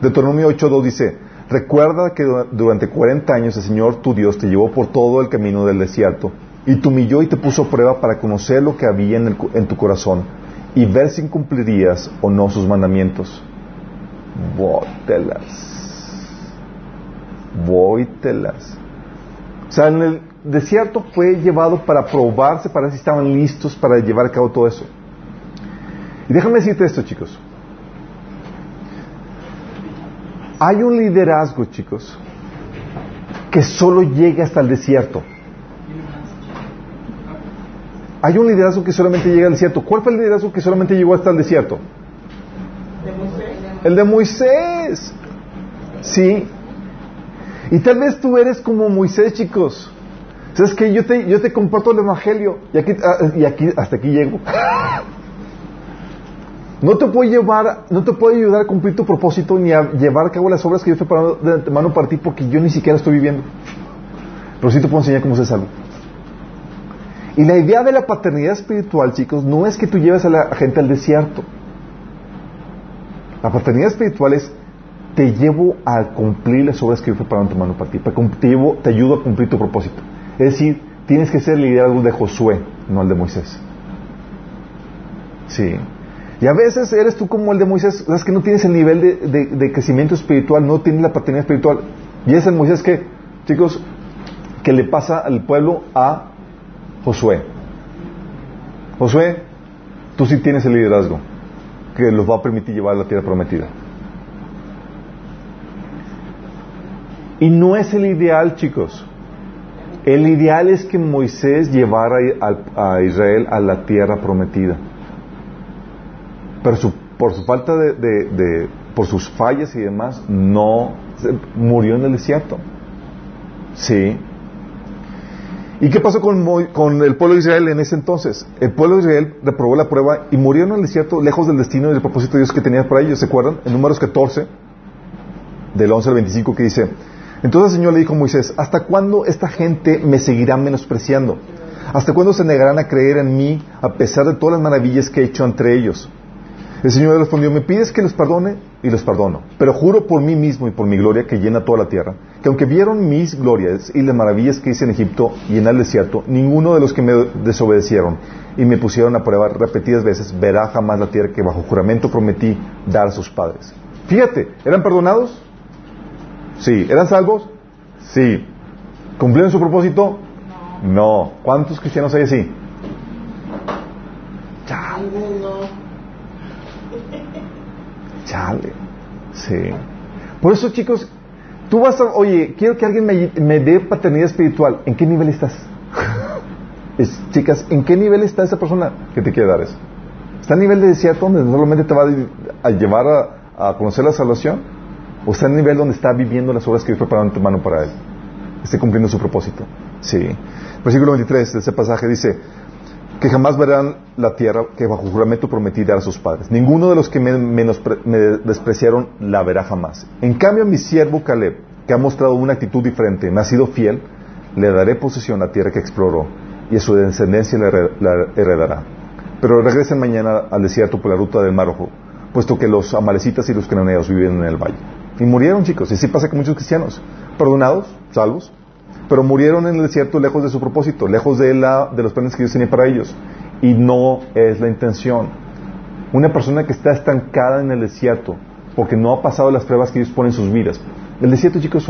Deuteronomio 8.2 dice, Recuerda que durante 40 años el Señor tu Dios te llevó por todo el camino del desierto y te humilló y te puso prueba para conocer lo que había en, tu corazón y ver si cumplirías o no sus mandamientos. Vótelas. Vótelas. O sea, en el desierto fue llevado para probarse, para ver si estaban listos para llevar a cabo todo eso. Y déjame decirte esto, chicos. Hay un liderazgo, chicos, que solo llega hasta el desierto. Hay un liderazgo que solamente llega al desierto. ¿Cuál fue el liderazgo que solamente llegó hasta el desierto? El de Moisés. Sí. Y tal vez tú eres como Moisés, chicos. ¿Sabes que Yo te, yo te comparto el Evangelio. Y aquí, ah, y aquí hasta aquí llego. No te puede llevar, no te puede ayudar a cumplir tu propósito ni a llevar a cabo las obras que yo estoy preparando de antemano para ti porque yo ni siquiera estoy viviendo. Pero sí te puedo enseñar cómo se salva. Y la idea de la paternidad espiritual, chicos, no es que tú lleves a la gente al desierto. La paternidad espiritual es te llevo a cumplir las obras que yo estoy preparando mano para ti. Te, te ayudo a cumplir tu propósito. Es decir, tienes que ser el liderazgo de Josué, no el de Moisés. Sí. Y a veces eres tú como el de Moisés, sabes que no tienes el nivel de, crecimiento espiritual, no tienes la paternidad espiritual. Y es el Moisés que, chicos, que le pasa al pueblo a Josué. Josué, tú sí tienes el liderazgo que los va a permitir llevar a la tierra prometida. Y no es el ideal, chicos. El ideal es que Moisés llevara a, Israel a la tierra prometida. Pero por su falta de, por sus fallas y demás, no murió en el desierto. Sí. ¿Y qué pasó con, el pueblo de Israel en ese entonces? El pueblo de Israel reprobó la prueba y murió en el desierto lejos del destino y del propósito de Dios que tenía para ellos. ¿Se acuerdan? En números 14, del 11 al 25, que dice, entonces el Señor le dijo a Moisés, ¿hasta cuándo esta gente me seguirá menospreciando? ¿Hasta cuándo se negarán a creer en mí a pesar de todas las maravillas que he hecho entre ellos? El Señor respondió, me pides que los perdone y los perdono, pero juro por mí mismo y por mi gloria que llena toda la tierra, que aunque vieron mis glorias y las maravillas que hice en Egipto y en el desierto, ninguno de los que me desobedecieron y me pusieron a prueba repetidas veces verá jamás la tierra que bajo juramento prometí dar a sus padres. Fíjate, ¿eran perdonados? Sí. ¿Eran salvos? Sí. ¿Cumplieron su propósito? No. ¿Cuántos cristianos hay así? Chale. Sí. Por eso, chicos, tú vas a, oye, quiero que alguien me, dé paternidad espiritual. ¿En qué nivel estás? chicas, ¿en qué nivel está esa persona que te quiere dar eso? ¿Está a nivel de desierto donde solamente te va a, llevar a conocer la salvación? ¿O está en el nivel donde está viviendo las obras que Dios preparó en tu mano para él? Esté cumpliendo su propósito. Sí. Versículo 23 de ese pasaje dice que jamás verán la tierra que bajo juramento prometí dar a sus padres. Ninguno de los que me, me despreciaron la verá jamás. En cambio, mi siervo Caleb, que ha mostrado una actitud diferente, me ha sido fiel, le daré posesión a la tierra que exploró y a su descendencia la heredará. Pero regresen mañana al desierto por la ruta del Mar Rojo, puesto que los amalecitas y los cananeos viven en el valle. Y murieron, chicos. Y así pasa con muchos cristianos. Perdonados, salvos, pero murieron en el desierto lejos de su propósito, lejos de, los planes que Dios tenía para ellos. Y no es la intención. Una persona que está estancada en el desierto porque no ha pasado las pruebas que Dios pone en sus vidas. El desierto, chicos,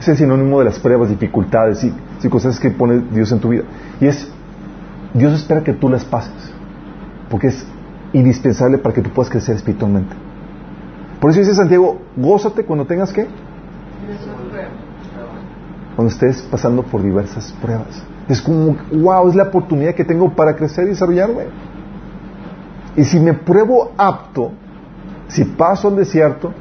es el sinónimo de las pruebas, dificultades y circunstancias que pone Dios en tu vida. Y es, Dios espera que tú las pases, porque es indispensable para que tú puedas crecer espiritualmente. Por eso dice Santiago, gózate cuando tengas que. Cuando estés pasando por diversas pruebas. Es como, wow, es la oportunidad que tengo para crecer y desarrollarme. Y si me pruebo apto, si paso al desierto,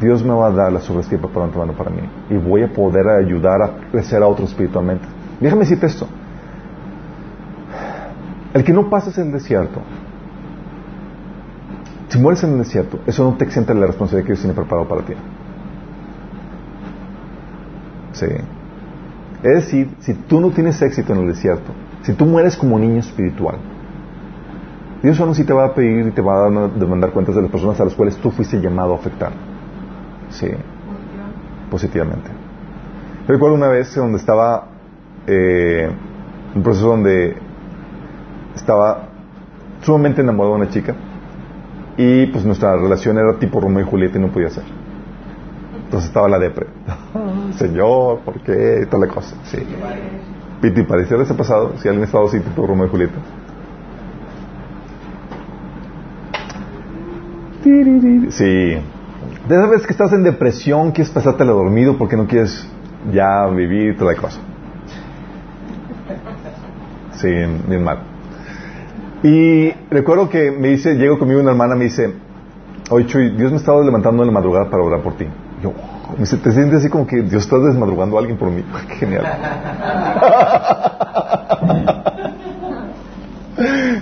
Dios me va a dar la sobrestia para mano para mí. Y voy a poder ayudar a crecer a otros espiritualmente. Déjame decirte esto. El que no pases el desierto si mueres en el desierto, eso no te exenta de la responsabilidad que Dios tiene preparado para ti. Sí. Es decir, si tú no tienes éxito en el desierto, si tú mueres como niño espiritual, Dios solo sí te va a pedir y te va a demandar cuentas de las personas a las cuales tú fuiste llamado a afectar. Sí. Positivamente. recuerdo una vez donde estaba eh, un proceso donde estaba sumamente enamorado de una chica y pues nuestra relación era tipo Romeo y Julieta y no podía ser. Entonces estaba la depre. Señor, ¿por qué? Toda la cosa. Sí. Piti, pareció ese pasado, si alguien estado así tipo Romeo y Julieta. Sí. De esas veces que estás en depresión, quieres pasártela dormido porque no quieres ya vivir toda la cosa. Sí, bien mal. Y recuerdo que me dice, llego conmigo una hermana, me dice, oye Chuy, Dios me estaba levantando en la madrugada para orar por ti. Yo, me dice, te sientes así como que Dios está desmadrugando a alguien por mí. Qué genial.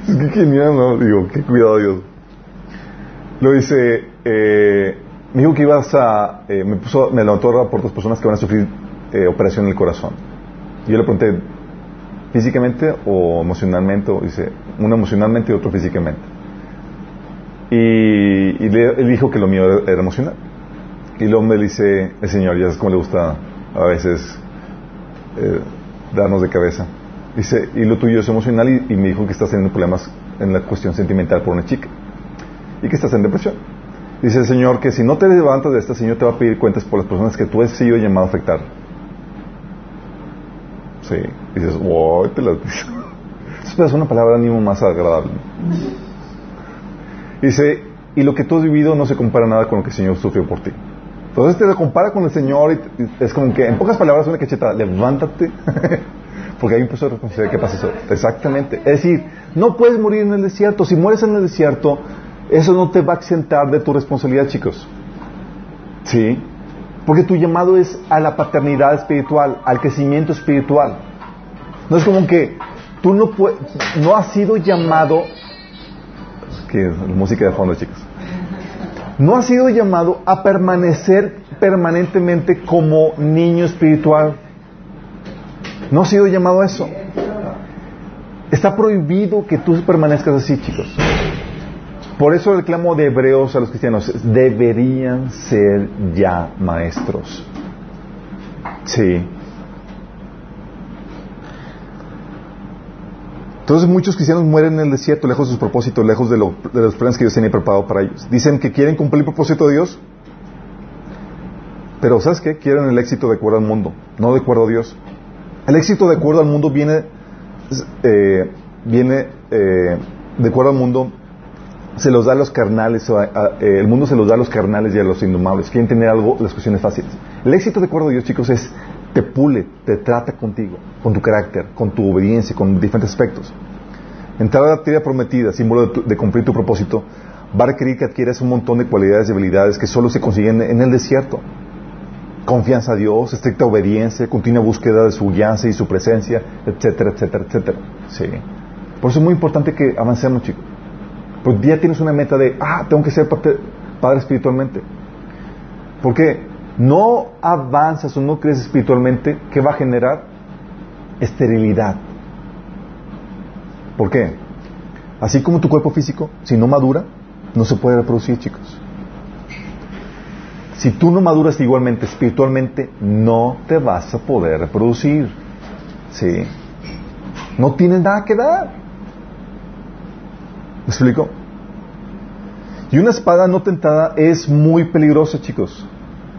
que genial, ¿no? Digo, qué cuidado Dios. Lo dice, eh, me dijo que ibas a, eh, me puso, me levantó por dos personas que van a sufrir eh, operación en el corazón. Yo le pregunté, físicamente o emocionalmente, o dice, uno emocionalmente y otro físicamente. Y, él dijo que lo mío era, emocional. Y luego me dice el Señor, ya sabes cómo le gusta a veces eh, darnos de cabeza. Dice, y lo tuyo es emocional y, me dijo que estás teniendo problemas en la cuestión sentimental por una chica y que estás en depresión. Dice el Señor que si no te levantas de esta, el Señor te va a pedir cuentas por las personas que tú has sido llamado a afectar. Sí. Dices, wow, te las es una palabra de ánimo más agradable. Dice, y lo que tú has vivido no se compara nada con lo que el Señor sufrió por ti. Entonces te compara con el Señor y es como que, en pocas palabras, una cacheta, levántate, porque hay un proceso de responsabilidad que pasa eso. Exactamente. Es decir, no puedes morir en el desierto. Si mueres en el desierto, eso no te va a exentar de tu responsabilidad, chicos. ¿Sí? Porque tu llamado es a la paternidad espiritual, al crecimiento espiritual. No es como que tú no, no has sido llamado que música de fondo, chicos. No has sido llamado a permanecer permanentemente como niño espiritual. No has sido llamado a eso. Está prohibido que tú permanezcas así, chicos. Por eso el reclamo de hebreos a los cristianos deberían ser ya maestros. Sí. Entonces muchos cristianos mueren en el desierto, lejos de sus propósitos, lejos de, los planes que Dios tenía preparado para ellos. Dicen que quieren cumplir el propósito de Dios, pero ¿sabes qué? Quieren el éxito de acuerdo al mundo, no de acuerdo a Dios. El éxito de acuerdo al mundo viene, eh, viene eh, de acuerdo al mundo, se los da a los carnales, eh, el mundo se los da a los carnales y a los indomables. Quieren tener algo, las cuestiones fáciles. El éxito de acuerdo a Dios, chicos, es te pule, te trata contigo, con tu carácter, con tu obediencia, con diferentes aspectos. Entrar a la tierra prometida, símbolo de, cumplir tu propósito, va a requerir que adquieras un montón de cualidades y habilidades que solo se consiguen en el desierto. Confianza a Dios, estricta obediencia, continua búsqueda de su guianza y su presencia, etcétera, etcétera, etcétera. Sí. Por eso es muy importante que avancemos, chicos. Porque ya tienes una meta de, ah, tengo que ser padre espiritualmente. ¿Por qué? No avanzas o no creces espiritualmente, ¿qué va a generar? Esterilidad. ¿Por qué? Así como tu cuerpo físico, si no madura, no se puede reproducir, chicos. Si tú no maduras igualmente espiritualmente, no te vas a poder reproducir. ¿Sí? No tienes nada que dar. ¿Me explico? Y una espada no tentada es muy peligrosa, chicos.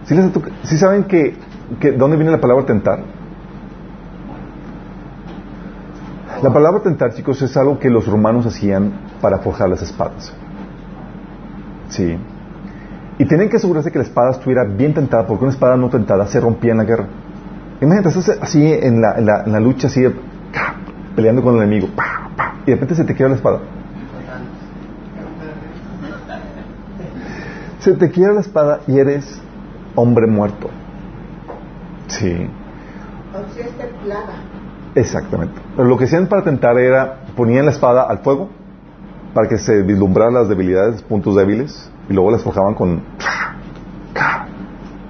¿Sí, saben que, dónde viene la palabra tentar? La palabra tentar, chicos, es algo que los romanos hacían para forjar las espadas. Sí. Y tienen que asegurarse que la espada estuviera bien tentada, porque una espada no tentada se rompía en la guerra. Imagínate, estás así en la, en la, lucha, así, peleando con el enemigo, y de repente se te quiebra la espada. Se te quiebra la espada y eres hombre muerto. Sí. Exactamente. Pero lo que hacían para tentar era, ponían la espada al fuego para que se vislumbraran las debilidades, puntos débiles, y luego las forjaban con,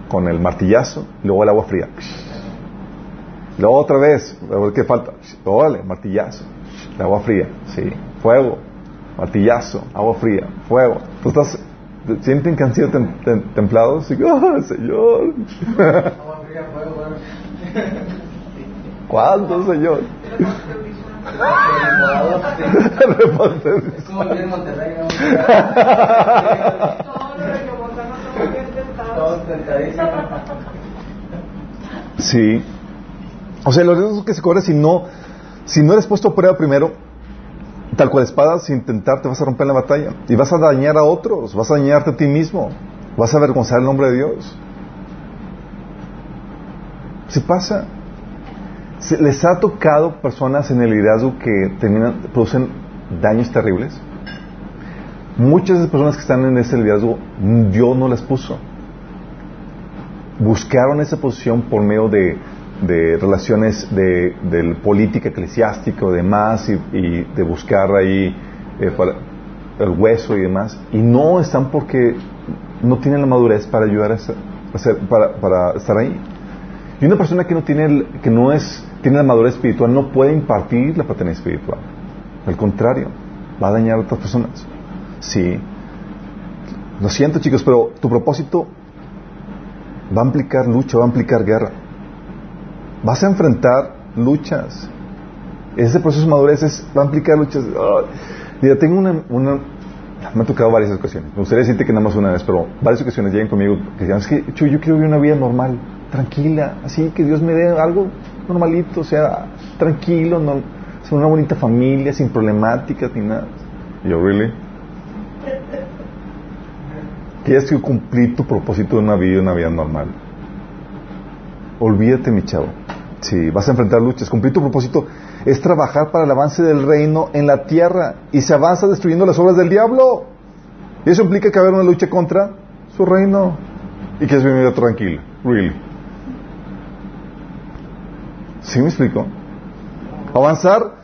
con el martillazo, y luego el agua fría. Luego otra vez, a ver qué falta. Órale, martillazo, el agua fría, sí, fuego, martillazo, agua fría, fuego. Tú estás sienten que han sido templados y ¡oh, Señor! ¿Cuánto, Señor? Sí. O sea, los riesgos que se cobran si no, si no eres puesto a prueba primero, Tal cual espada, sin intentar, te vas a romper la batalla. Y vas a dañar a otros, vas a dañarte a ti mismo, vas a avergonzar el nombre de Dios. Si pasa, les ha tocado personas en el liderazgo que terminan, producen daños terribles. Muchas de las personas que están en ese liderazgo, Dios no las puso. Buscaron esa posición por medio de de relaciones de, política eclesiástica o demás y, de buscar ahí eh, el hueso y demás y no están porque no tienen la madurez para ayudar a, para, para, estar ahí. Y una persona que no tiene que no es tiene la madurez espiritual no puede impartir la paternidad espiritual. Al contrario va a dañar a otras personas. Sí. Lo siento chicos pero tu propósito va a implicar lucha va a implicar guerra vas a enfrentar luchas. Ese proceso de madurez va a implicar luchas. mira, tengo una, Me ha tocado varias ocasiones. Me gustaría decirte que nada más una vez, pero varias ocasiones llegan conmigo que dicen, es que yo quiero vivir una vida normal. tranquila, así que Dios me dé algo normalito, o sea, tranquilo, no, una bonita familia, sin problemáticas ni nada. yo, ¿really? Quieres que cumplir tu propósito de una vida, una vida normal. Olvídate, mi chavo. Si vas a enfrentar luchas, cumplir tu propósito es trabajar para el avance del reino en la tierra y se avanza destruyendo las obras del diablo. Y eso implica que haber una lucha contra su reino y que es vivir tranquilo. Really. ¿Sí me explico? Avanzar.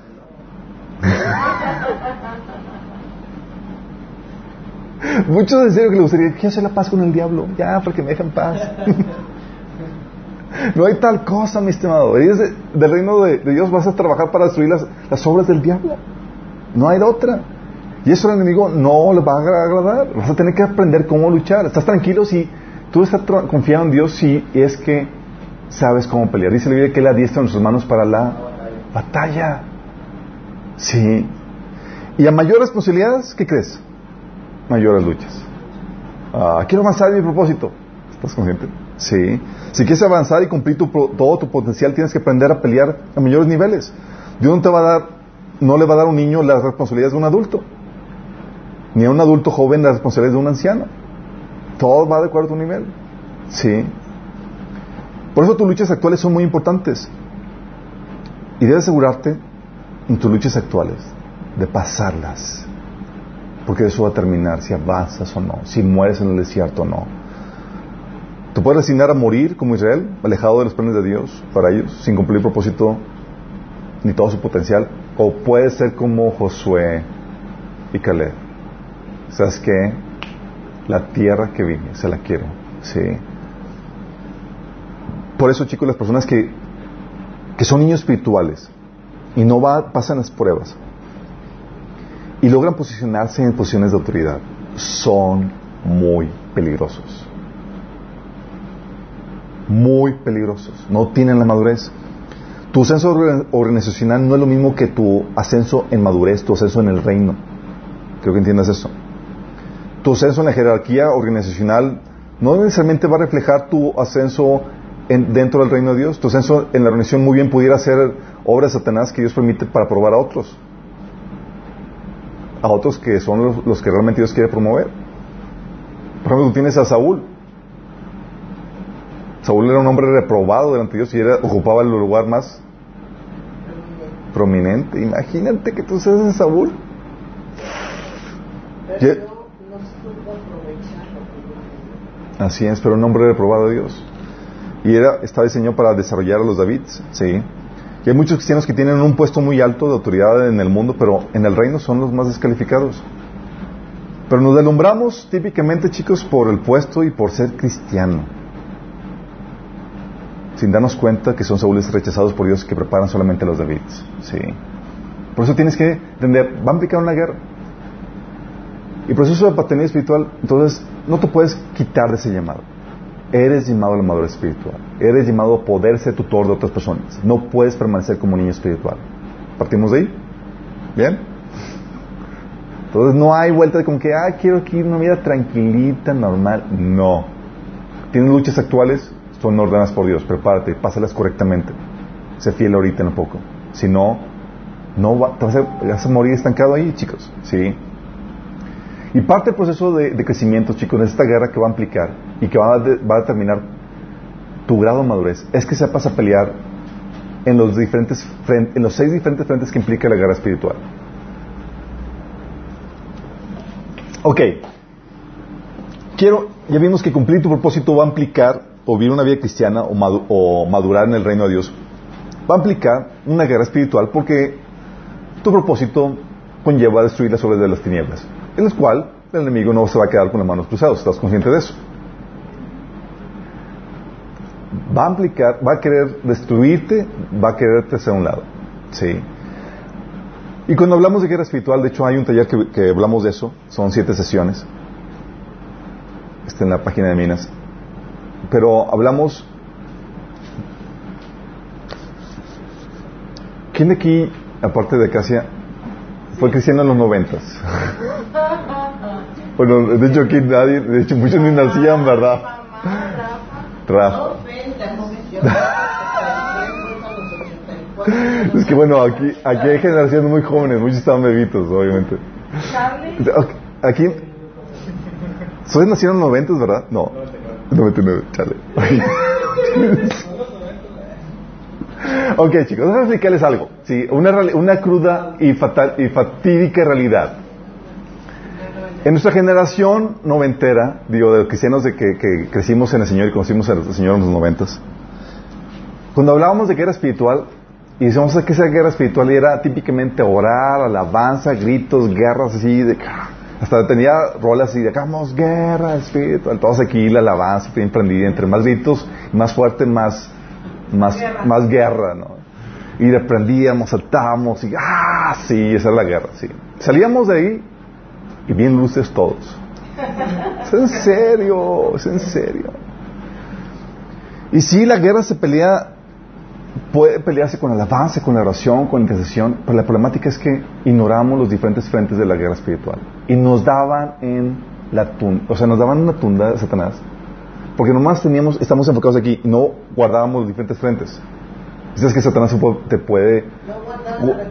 Muchos serio que le gustaría, quiero hacer la paz con el diablo, ya, para que me dejen paz. no hay tal cosa, mi estimado. Eres del reino de, Dios, vas a trabajar para destruir las, obras del diablo. No hay otra. Y eso al enemigo no le va a agradar. Vas a tener que aprender cómo luchar. Estás tranquilo si tú estás confiando en Dios si es que sabes cómo pelear. Dice la Biblia que Él adiestra en sus manos para la batalla. Sí. Y a mayores responsabilidades, ¿qué crees? Mayores luchas. Ah, quiero avanzar en mi propósito. ¿Estás consciente? Sí. Si quieres avanzar y cumplir todo tu potencial, tienes que aprender a pelear a mayores niveles. Dios no te va a dar, no le va a dar a un niño las responsabilidades de un adulto. Ni a un adulto joven las responsabilidades de un anciano. Todo va de acuerdo a tu nivel. Sí. Por eso tus luchas actuales son muy importantes. Y debes asegurarte en tus luchas actuales de pasarlas. Porque eso va a terminar si avanzas o no, si mueres en el desierto o no. Tú puedes resignar a morir como Israel, alejado de los planes de Dios para ellos, sin cumplir propósito ni todo su potencial. O puedes ser como Josué y Caleb. ¿Sabes qué? La tierra que vine, se la quiero. Sí. Por eso, chicos, las personas que, que son niños espirituales y no pasan las pruebas y logran posicionarse en posiciones de autoridad, son muy peligrosos. Muy peligrosos. No tienen la madurez. Tu ascenso organizacional no es lo mismo que tu ascenso en madurez, tu ascenso en el reino. Creo que entiendas eso. Tu ascenso en la jerarquía organizacional no necesariamente va a reflejar tu ascenso dentro del reino de Dios. Tu ascenso en la organización muy bien pudiera ser obras de Satanás que Dios permite para probar a otros. A otros que son los, que realmente Dios quiere promover. Por ejemplo, tú tienes a Saúl. Saúl era un hombre reprobado delante de Dios y era, ocupaba el lugar más prominente. Imagínate que tú seas de Saúl. Así es, pero un hombre reprobado de Dios. Y era, está diseñado para desarrollar a los Davids, sí. Y hay muchos cristianos que tienen un puesto muy alto de autoridad en el mundo, pero en el reino son los más descalificados. Pero nos deslumbramos típicamente, chicos, por el puesto y por ser cristiano. Sin darnos cuenta que son saúles rechazados por Dios que preparan solamente a los Davids. Sí. Por eso tienes que entender, va a implicar una guerra. Y proceso de paternidad espiritual, entonces no te puedes quitar de ese llamado. Eres llamado a la madurez espiritual. Eres llamado a poder ser tutor de otras personas. No puedes permanecer como niño espiritual. ¿Partimos de ahí? ¿Bien? Entonces no hay vuelta de como que, ah, quiero aquí una vida tranquilita, normal. No. Tienes luchas actuales, son ordenadas por Dios. Prepárate, pásalas correctamente. Sé fiel ahorita en un poco. Si no, no vas, a, vas a morir estancado ahí, chicos. ¿Sí? Y parte del proceso de, crecimiento, chicos, de esta guerra que va a implicar y que va a, va a determinar tu grado de madurez, es que sepas a pelear en los, diferentes en los seis diferentes frentes que implica la guerra espiritual. Ok. Quiero, ya vimos que cumplir tu propósito va a implicar o vivir una vida cristiana o, madurar en el reino de Dios. Va a implicar una guerra espiritual porque tu propósito conlleva destruir las obras de las tinieblas en el cual el enemigo no se va a quedar con las manos cruzadas. ¿Estás consciente de eso? Va a implicar, va a querer destruirte, va a quererte hacia un lado. ¿Sí? Y cuando hablamos de guerra espiritual, de hecho hay un taller que, hablamos de eso, son siete sesiones. Está en la página de Minas. Pero hablamos... ¿Quién de aquí, aparte de Casia, fue cristiano en los noventas. bueno, de hecho aquí nadie, de hecho muchos ni nacían, ¿verdad? Trabajo. Es que bueno, aquí, aquí hay generaciones muy jóvenes, muchos están bebitos, obviamente. Aquí, ¿soy nacido en los 90, verdad? No, 99, chale. ok, chicos, déjame explicarles algo. Sí, una, una cruda y, fatal, y fatídica realidad. En nuestra generación noventera, digo, de los cristianos de que, que crecimos en el Señor y conocimos al Señor en los noventas, cuando hablábamos de guerra espiritual, y decíamos que esa guerra espiritual era típicamente orar, alabanza, gritos, guerras así, de, hasta tenía rolas de, hagamos guerra espiritual, todos aquí, la alabanza bien prendida, entre más gritos, más fuerte, más, más, guerra. más guerra, ¿no? Y le prendíamos, saltábamos, y, ah, sí, esa era la guerra, sí. Salíamos de ahí, y bien luces todos. Es en serio, es en serio. Y sí, la guerra se pelea puede pelearse con alabanza, con la oración, con la intercesión, pero la problemática es que ignoramos los diferentes frentes de la guerra espiritual. Y nos daban en la tunda, o sea, nos daban una tunda de Satanás, porque nomás teníamos, estamos enfocados aquí, no guardábamos los diferentes frentes. Dices que Satanás te puede...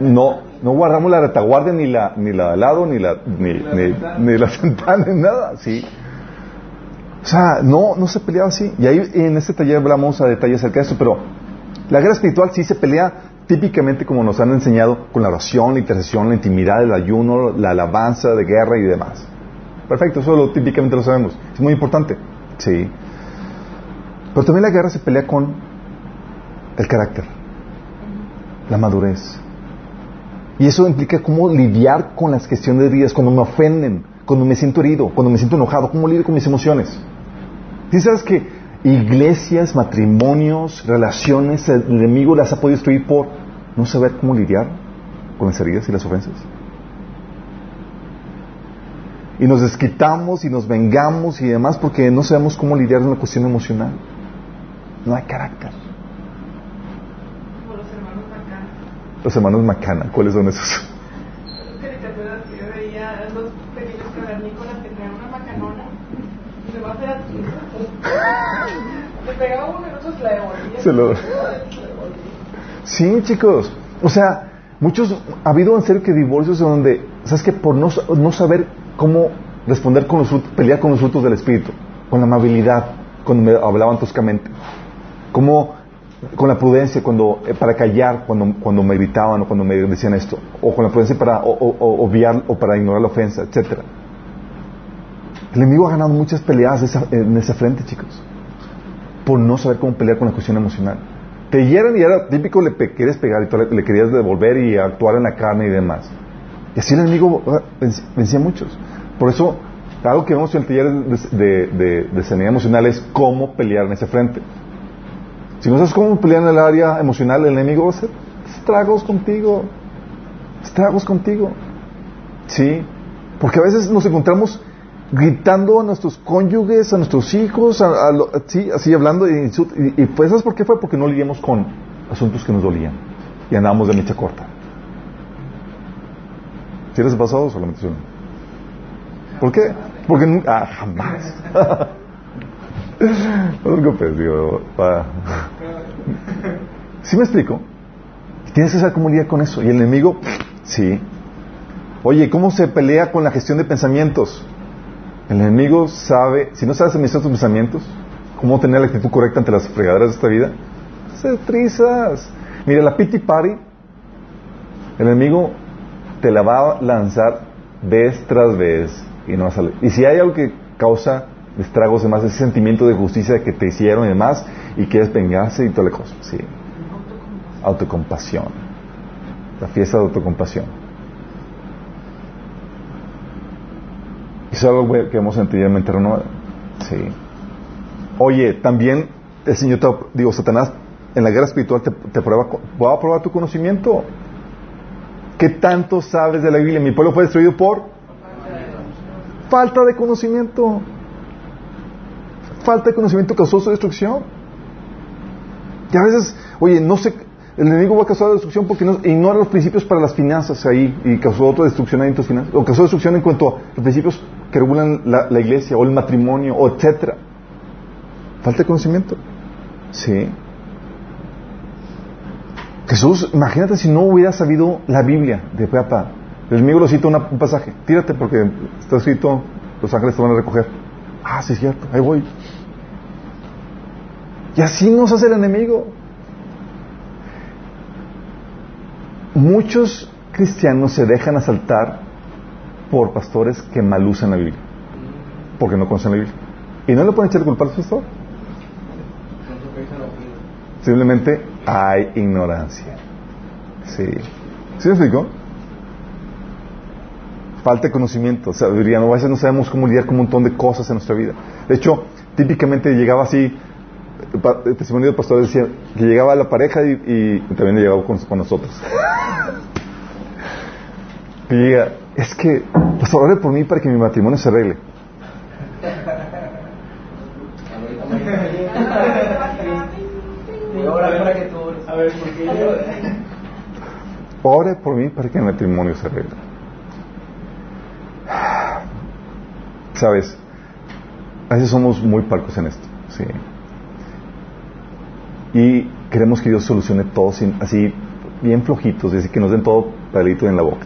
No, no guardamos la retaguardia, ni la, ni la de al lado, ni la, ni, ni, ni la ventana, ni nada, ¿sí? O sea, no, no se peleaba así. Y ahí en este taller hablamos a detalle acerca de eso, pero la guerra espiritual sí se pelea típicamente como nos han enseñado con la oración, la intercesión, la intimidad, el ayuno, la alabanza de guerra y demás. Perfecto, eso lo, típicamente lo sabemos. Es muy importante. Sí. Pero también la guerra se pelea con el carácter, la madurez. Y eso implica cómo lidiar con las cuestiones de vidas, cuando me ofenden, cuando me siento herido, cuando me siento enojado, cómo lidio con mis emociones. ¿Sí sabes que iglesias, matrimonios, relaciones, el enemigo las ha podido destruir por no saber cómo lidiar con las heridas y las ofensas. Y nos desquitamos y nos vengamos y demás porque no sabemos cómo lidiar con la cuestión emocional. No hay carácter. Como los hermanos Macana. Los hermanos Macana, ¿cuáles son esos? caricaturas que yo veía, los pequeños cavernícolas que traían una macanona. Se va a hacer así. Le pegaba uno y otros la devolvía. Se lo... Sí, chicos. O sea, muchos, ha habido en serio que divorcios en donde, ¿sabes qué? Por no, no saber cómo responder con los frutos, pelear con los frutos del Espíritu, con la amabilidad, cuando me hablaban toscamente, como con la prudencia cuando eh, para callar cuando, cuando me gritaban o cuando me decían esto, o con la prudencia para o, obviar o para ignorar la ofensa, etcétera. El enemigo ha ganado muchas peleas esa, en ese frente, chicos, por no saber cómo pelear con la cuestión emocional. Te hieran y era típico, le querías pegar y le, querías devolver y actuar en la carne y demás. Y así el enemigo ah, vencía a muchos. Por eso, algo que vemos en el taller de, de, de, de sanidad emocional es cómo pelear en ese frente. Si no sabes cómo pelear en el área emocional, el enemigo va a hacer estragos contigo. Estragos contigo. Sí. Porque a veces nos encontramos gritando a nuestros cónyuges, a nuestros hijos, a, lo, sí, así hablando. Y, pues, ¿sabes por qué fue? Porque no lidiamos con asuntos que nos dolían. Y andábamos de mecha corta. ¿Sí les ha pasado solamente uno? ¿Por qué? Porque nunca. Ah, jamás. no preocupes, digo. ¿Sí me explico? Tienes que saber cómo lidiar con eso. Y el enemigo, sí. Oye, ¿cómo se pelea con la gestión de pensamientos? El enemigo sabe, si no sabes administrar tus pensamientos, cómo tener la actitud correcta ante las fregaderas de esta vida, se trizas. Mira, la pity party, el enemigo te la va a lanzar vez tras vez y no va a salir. Y si hay algo que causa estragos y demás, ese sentimiento de justicia que te hicieron y demás, y quieres vengarse y toda la cosa, sí. Autocompasión. La fiesta de autocompasión. Es algo que hemos anteriormente renovado. Sí. Oye, también el Señor, te, digo, Satanás, en la guerra espiritual te, te prueba, va a probar tu conocimiento. ¿Qué tanto sabes de la Biblia? Mi pueblo fue destruido por falta de conocimiento. Falta de conocimiento causó su destrucción. Y a veces, oye, no sé, el enemigo va a causar destrucción porque no, ignora los principios para las finanzas ahí y causó otra destrucción en tus finanzas. O causó destrucción en cuanto a los principios que regulan la, iglesia o el matrimonio, o etcétera. Falta de conocimiento. Sí. Jesús, imagínate si no hubiera sabido la Biblia de papá. El enemigo lo cita un pasaje. Tírate porque está escrito, los ángeles te van a recoger. Ah, sí es cierto, ahí voy. Y así nos hace el enemigo. Muchos cristianos se dejan asaltar por pastores que mal usan la Biblia. Porque no conocen la Biblia. Y no le pueden echar culpa al pastor. Simplemente hay ignorancia. Sí. ¿Sí me explico? Falta de conocimiento, sabiduría. No, a veces no sabemos cómo lidiar con un montón de cosas en nuestra vida. De hecho, típicamente llegaba así, el testimonio del pastor decía que llegaba la pareja y, también llegaba con, con nosotros. y llega, es que, pastor, ore por mí para que mi matrimonio se arregle. Ore por mí para que el matrimonio se arregle. Sabes, a veces somos muy parcos en esto, sí. Y queremos que Dios solucione todo sin, así, bien flojitos, decir, que nos den todo palito en la boca.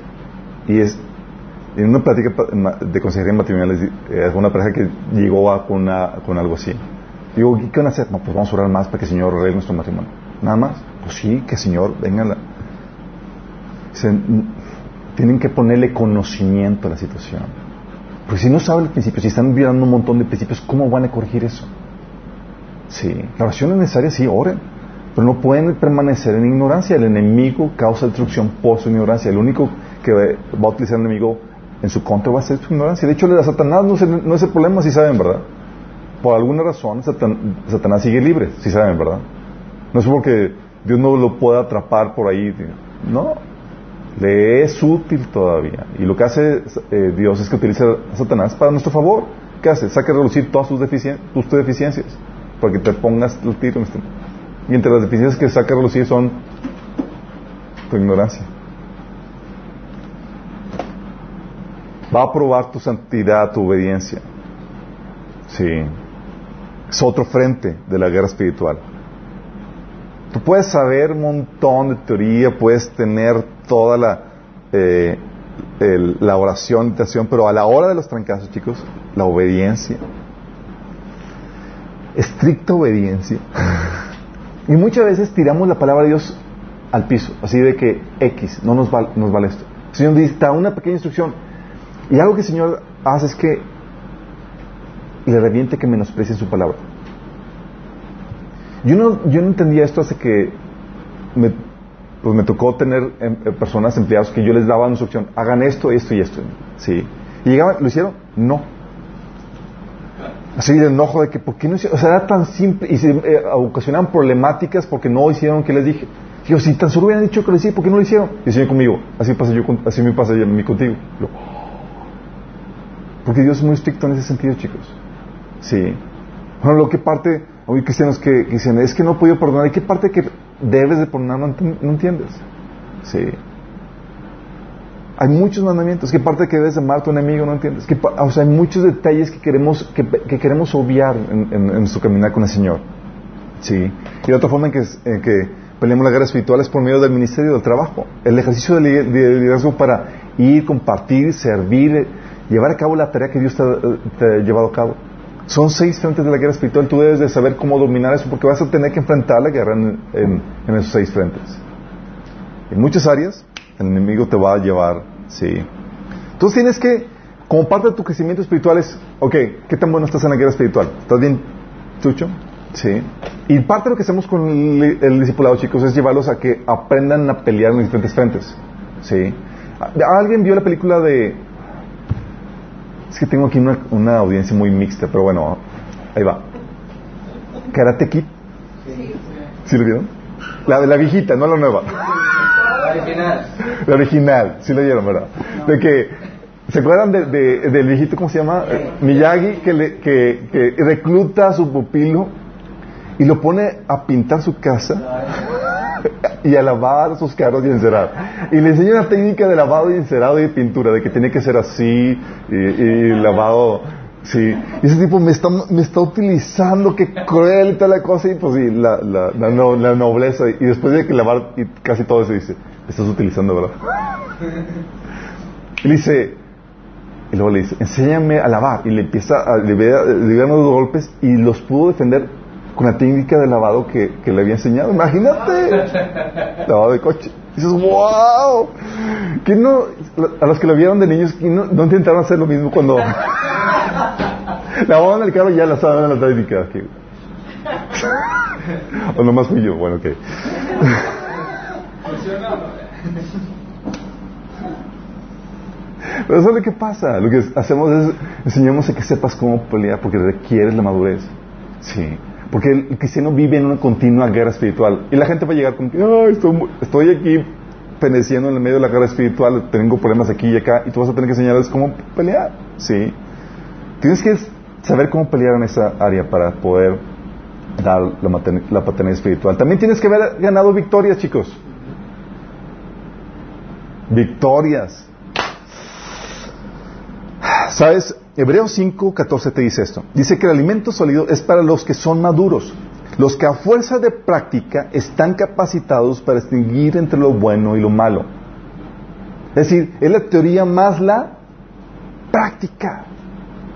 Y es, en una plática de consejería matrimonial, eh, una pareja que llegó a, con, con algo así. Digo, ¿qué van a hacer? No, pues vamos a orar más para que el Señor arregle nuestro matrimonio. Nada más. Pues sí, que el Señor venga. Tienen que ponerle conocimiento a la situación. Porque si no saben el principio, si están violando un montón de principios, ¿cómo van a corregir eso? Sí, la oración es necesaria, sí, oren. Pero no pueden permanecer en ignorancia. El enemigo causa destrucción por su ignorancia. El único que va a utilizar el enemigo en su contra va a ser su ignorancia. De hecho, a Satanás no es, el, no es el problema, si saben, ¿verdad? Por alguna razón, Satanás sigue libre, si saben, ¿verdad? No es porque Dios no lo pueda atrapar por ahí. No, le es útil todavía. Y lo que hace eh, Dios es que utiliza a Satanás para nuestro favor. ¿Qué hace? Saca a reducir todas tus, tus deficiencias para que te pongas el tiro. Y entre las deficiencias que saca a reducir son tu ignorancia. Va a probar tu santidad, tu obediencia. Sí. Es otro frente de la guerra espiritual. Tú puedes saber un montón de teoría, puedes tener toda la, eh, la oración, meditación, pero a la hora de los trancazos, chicos, la obediencia, estricta obediencia. y muchas veces tiramos la palabra de Dios al piso, así de que X, no nos vale, nos vale esto. El Señor dice, una pequeña instrucción. Y algo que el Señor hace es que le reviente que menosprecie su palabra. Yo no, yo no entendía esto hasta que me, pues me tocó tener em, eh, personas, empleados, que yo les daba instrucción, hagan esto, esto y esto. ¿Sí? Y llegaban, ¿lo hicieron? No. Así de enojo de que, ¿por qué no hicieron? O sea, era tan simple y se eh, ocasionaban problemáticas porque no hicieron que les dije. Digo, si tan solo hubieran dicho que lo hicieron, ¿por qué no lo hicieron? Y el conmigo, así pasa yo, así me pasa a mí contigo. Porque Dios es muy estricto en ese sentido, chicos. Sí. Bueno, lo que parte, hay cristianos que, dicen, es que no he podido perdonar. ¿Y qué parte que debes de perdonar no, entiendes? Sí. Hay muchos mandamientos. ¿Qué parte que debes de amar a tu enemigo no entiendes? O sea, hay muchos detalles que queremos, que, queremos obviar en, en, nuestro caminar con el Señor. Sí. Y otra forma en que, peleamos la guerra espiritual es por medio del ministerio del trabajo. El ejercicio de liderazgo para ir, compartir, servir, llevar a cabo la tarea que Dios te ha llevado a cabo. Son seis frentes de la guerra espiritual. Tú debes de saber cómo dominar eso porque vas a tener que enfrentar la guerra en, esos seis frentes. En muchas áreas, el enemigo te va a llevar, sí. Entonces tienes que, como parte de tu crecimiento espiritual, es, ok, ¿qué tan bueno estás en la guerra espiritual? ¿Estás bien, Chucho? Sí. Y parte de lo que hacemos con el, el discipulado, chicos, es llevarlos a que aprendan a pelear en diferentes frentes. Sí. ¿Alguien vio la película de es que tengo aquí una, audiencia muy mixta, pero bueno, ahí va. Karate Kid. ¿Sí lo vieron? La de la viejita, no la nueva. La original. La original, sí lo vieron, ¿verdad? De que, ¿se acuerdan de, del viejito, cómo se llama? Miyagi, que, le, que, que recluta a su pupilo y lo pone a pintar su casa y a lavar sus carros y encerar. Y le enseña una técnica de lavado y encerado y de pintura, de que tiene que ser así y, lavado Sí, y ese tipo me está, me está utilizando, qué cruel y tal la cosa, y pues sí, la, la, la, no- la nobleza, y después de que lavar y casi todo eso dice, estás utilizando, ¿verdad? Y le dice, y luego le dice, enséñame a lavar, y le empieza a, le, ve- le dan unos golpes, y los pudo defender con la técnica de lavado que, que le había enseñado, imagínate, lavado de coche. Y dices, wow, que no, a los que lo vieron de niños, que no, no intentaron hacer lo mismo cuando lavaban el carro y ya la saben la técnica. que- o nomás fui yo, bueno, ok. ¿Funciona o no? Pero ¿sabes qué pasa? Lo que hacemos es enseñamos a que sepas cómo pelear porque requieres la madurez. Sí. Porque el cristiano vive en una continua guerra espiritual. Y la gente va a llegar con que, "Ay, estoy, aquí peneciendo en el medio de la guerra espiritual, tengo problemas aquí y acá, y tú vas a tener que enseñarles cómo pelear. Sí. Tienes que saber cómo pelear en esa área para poder dar la, la paternidad espiritual. También tienes que haber ganado victorias, chicos. Victorias. ¿Sabes? Hebreos 5, 14 te dice esto. Dice que el alimento sólido es para los que son maduros, los que a fuerza de práctica están capacitados para distinguir entre lo bueno y lo malo. Es decir, es la teoría más la práctica.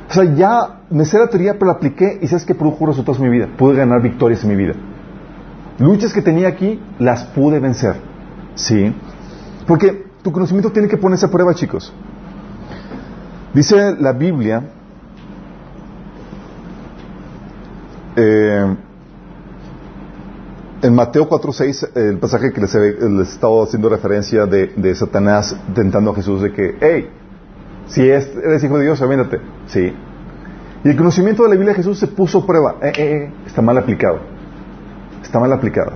O sea, ya me sé la teoría, pero la apliqué y sabes que produjo resultados en mi vida. Pude ganar victorias en mi vida. Luchas que tenía aquí, las pude vencer. ¿Sí? Porque tu conocimiento tiene que ponerse a prueba, chicos. Dice la Biblia, eh, en Mateo 4.6, el pasaje que les, he- estaba haciendo referencia de, de Satanás tentando a Jesús de que, hey, si es- eres hijo de Dios, avéntate. Sí. Y el conocimiento de la Biblia de Jesús se puso a prueba. Eh, eh, está mal aplicado. Está mal aplicado.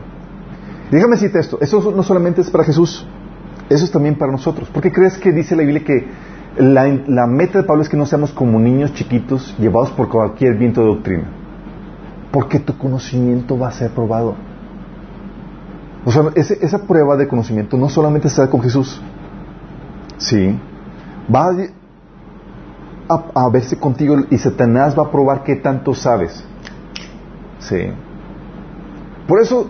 Déjame decirte esto, eso no solamente es para Jesús, eso es también para nosotros. ¿Por qué crees que dice la Biblia que la, la meta de Pablo es que no seamos como niños chiquitos llevados por cualquier viento de doctrina? Porque tu conocimiento va a ser probado. O sea, ese- esa prueba de conocimiento no solamente se da con Jesús, sí, va a, a- a verse contigo y Satanás va a probar qué tanto sabes, sí. Por eso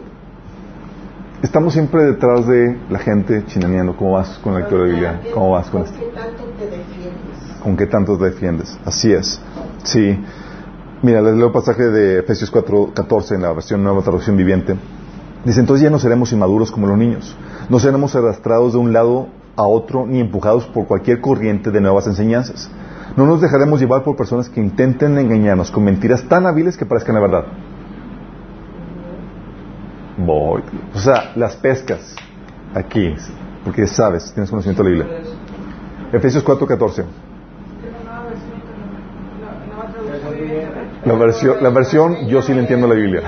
estamos siempre detrás de la gente chinaneando. ¿Cómo vas con la lectura de Biblia? ¿Cómo vas con esto? ¿Qué tanto te defiendes? ¿Con qué tanto defiendes? Así es. Sí. Mira, les leo el pasaje de Efesios 4, 14 en la versión nueva traducción viviente. Dice, entonces ya no seremos inmaduros como los niños. No seremos arrastrados de un lado a otro ni empujados por cualquier corriente de nuevas enseñanzas. No nos dejaremos llevar por personas que intenten engañarnos con mentiras tan hábiles que parezcan la verdad. Voy. O sea, las pescas aquí, porque sabes, tienes conocimiento de la Biblia. Efesios 4, 14. Es la nueva versión, la, la nueva traducción viviente, ¿verdad? La versión, la versión, yo sí le entiendo la Biblia.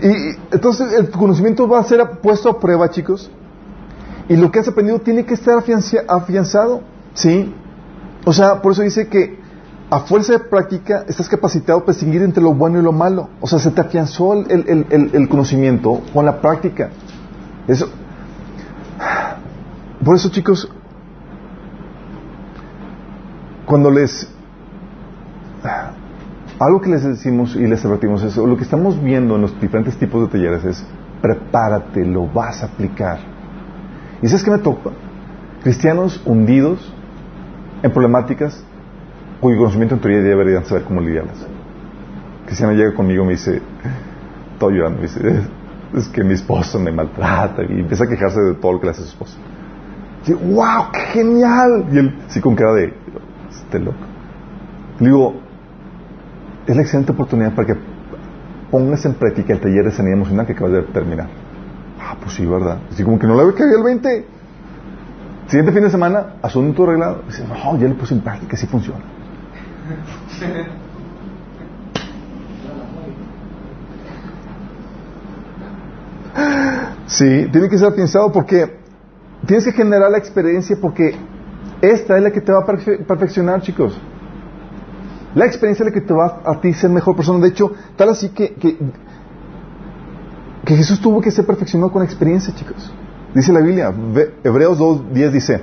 Y entonces el conocimiento va a ser puesto a prueba, chicos. Y lo que has aprendido tiene que estar afianzado, ¿sí? O sea, por eso dice que a fuerza de práctica estás capacitado para distinguir entre lo bueno y lo malo. O sea, se te afianzó el- el- el- el conocimiento con la práctica. Eso. Por eso, chicos, cuando les algo que les decimos y les advertimos es lo que estamos viendo en los diferentes tipos de talleres es prepárate, lo vas a aplicar. ¿Y sabes qué me toca? Cristianos hundidos en problemáticas cuyo conocimiento en teoría deberían saber cómo lidiarlas. Cristiano llega conmigo y me dice, estoy llorando, me dice, es que mi esposo me maltrata y empieza a quejarse de todo lo que le hace su esposa. Y wow, qué genial. Y él, sí, con cara de, este loco. Le digo, es la excelente oportunidad para que pongas en práctica el taller de sanidad emocional que acabas de terminar. Ah, pues sí, ¿verdad? Así como que no le había caído el 20. Siguiente fin de semana, asunto arreglado. Dice, no, ya lo puse en práctica, sí funciona. Sí, tiene que ser pensado porque tienes que generar la experiencia porque esta es la que te va a perfe- perfeccionar, chicos. La experiencia es la que te va a ti ser mejor persona. De hecho, tal así que, que, Jesús tuvo que ser perfeccionado con experiencia, chicos. Dice la Biblia, Hebreos 2.10 dice,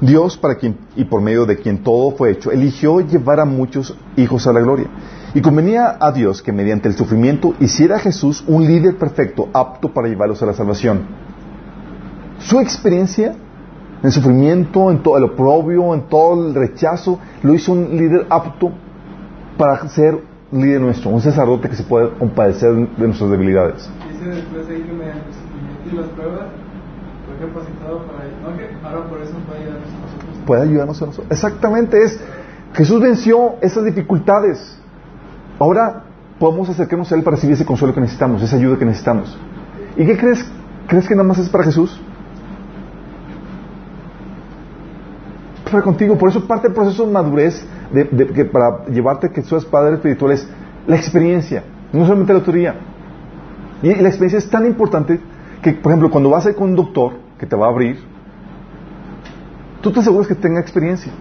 Dios, para quien y por medio de quien todo fue hecho, eligió llevar a muchos hijos a la gloria. Y convenía a Dios que mediante el sufrimiento hiciera a Jesús un líder perfecto, apto para llevarlos a la salvación. Su experiencia en el sufrimiento, en todo el oprobio, en todo el rechazo, lo hizo un líder apto para ser líder nuestro, un sacerdote que se puede compadecer de nuestras debilidades. Dice después ahí que mediante el sufrimiento y las pruebas fue capacitado para ello. No que ahora por eso puede ayudarnos a nosotros. puede ayudarnos a nosotros. Exactamente es, Jesús venció esas dificultades. Ahora podemos acercarnos a Él para recibir ese consuelo que necesitamos, esa ayuda que necesitamos. ¿Y qué crees? ¿Crees que nada más es para Jesús? Contigo. Por eso parte del proceso de madurez de, que para llevarte que seas padre espiritual es la experiencia, no solamente la teoría. Y la experiencia es tan importante que, por ejemplo, cuando vas a ir con un doctor que te va a abrir, tú te aseguras que tenga experiencia.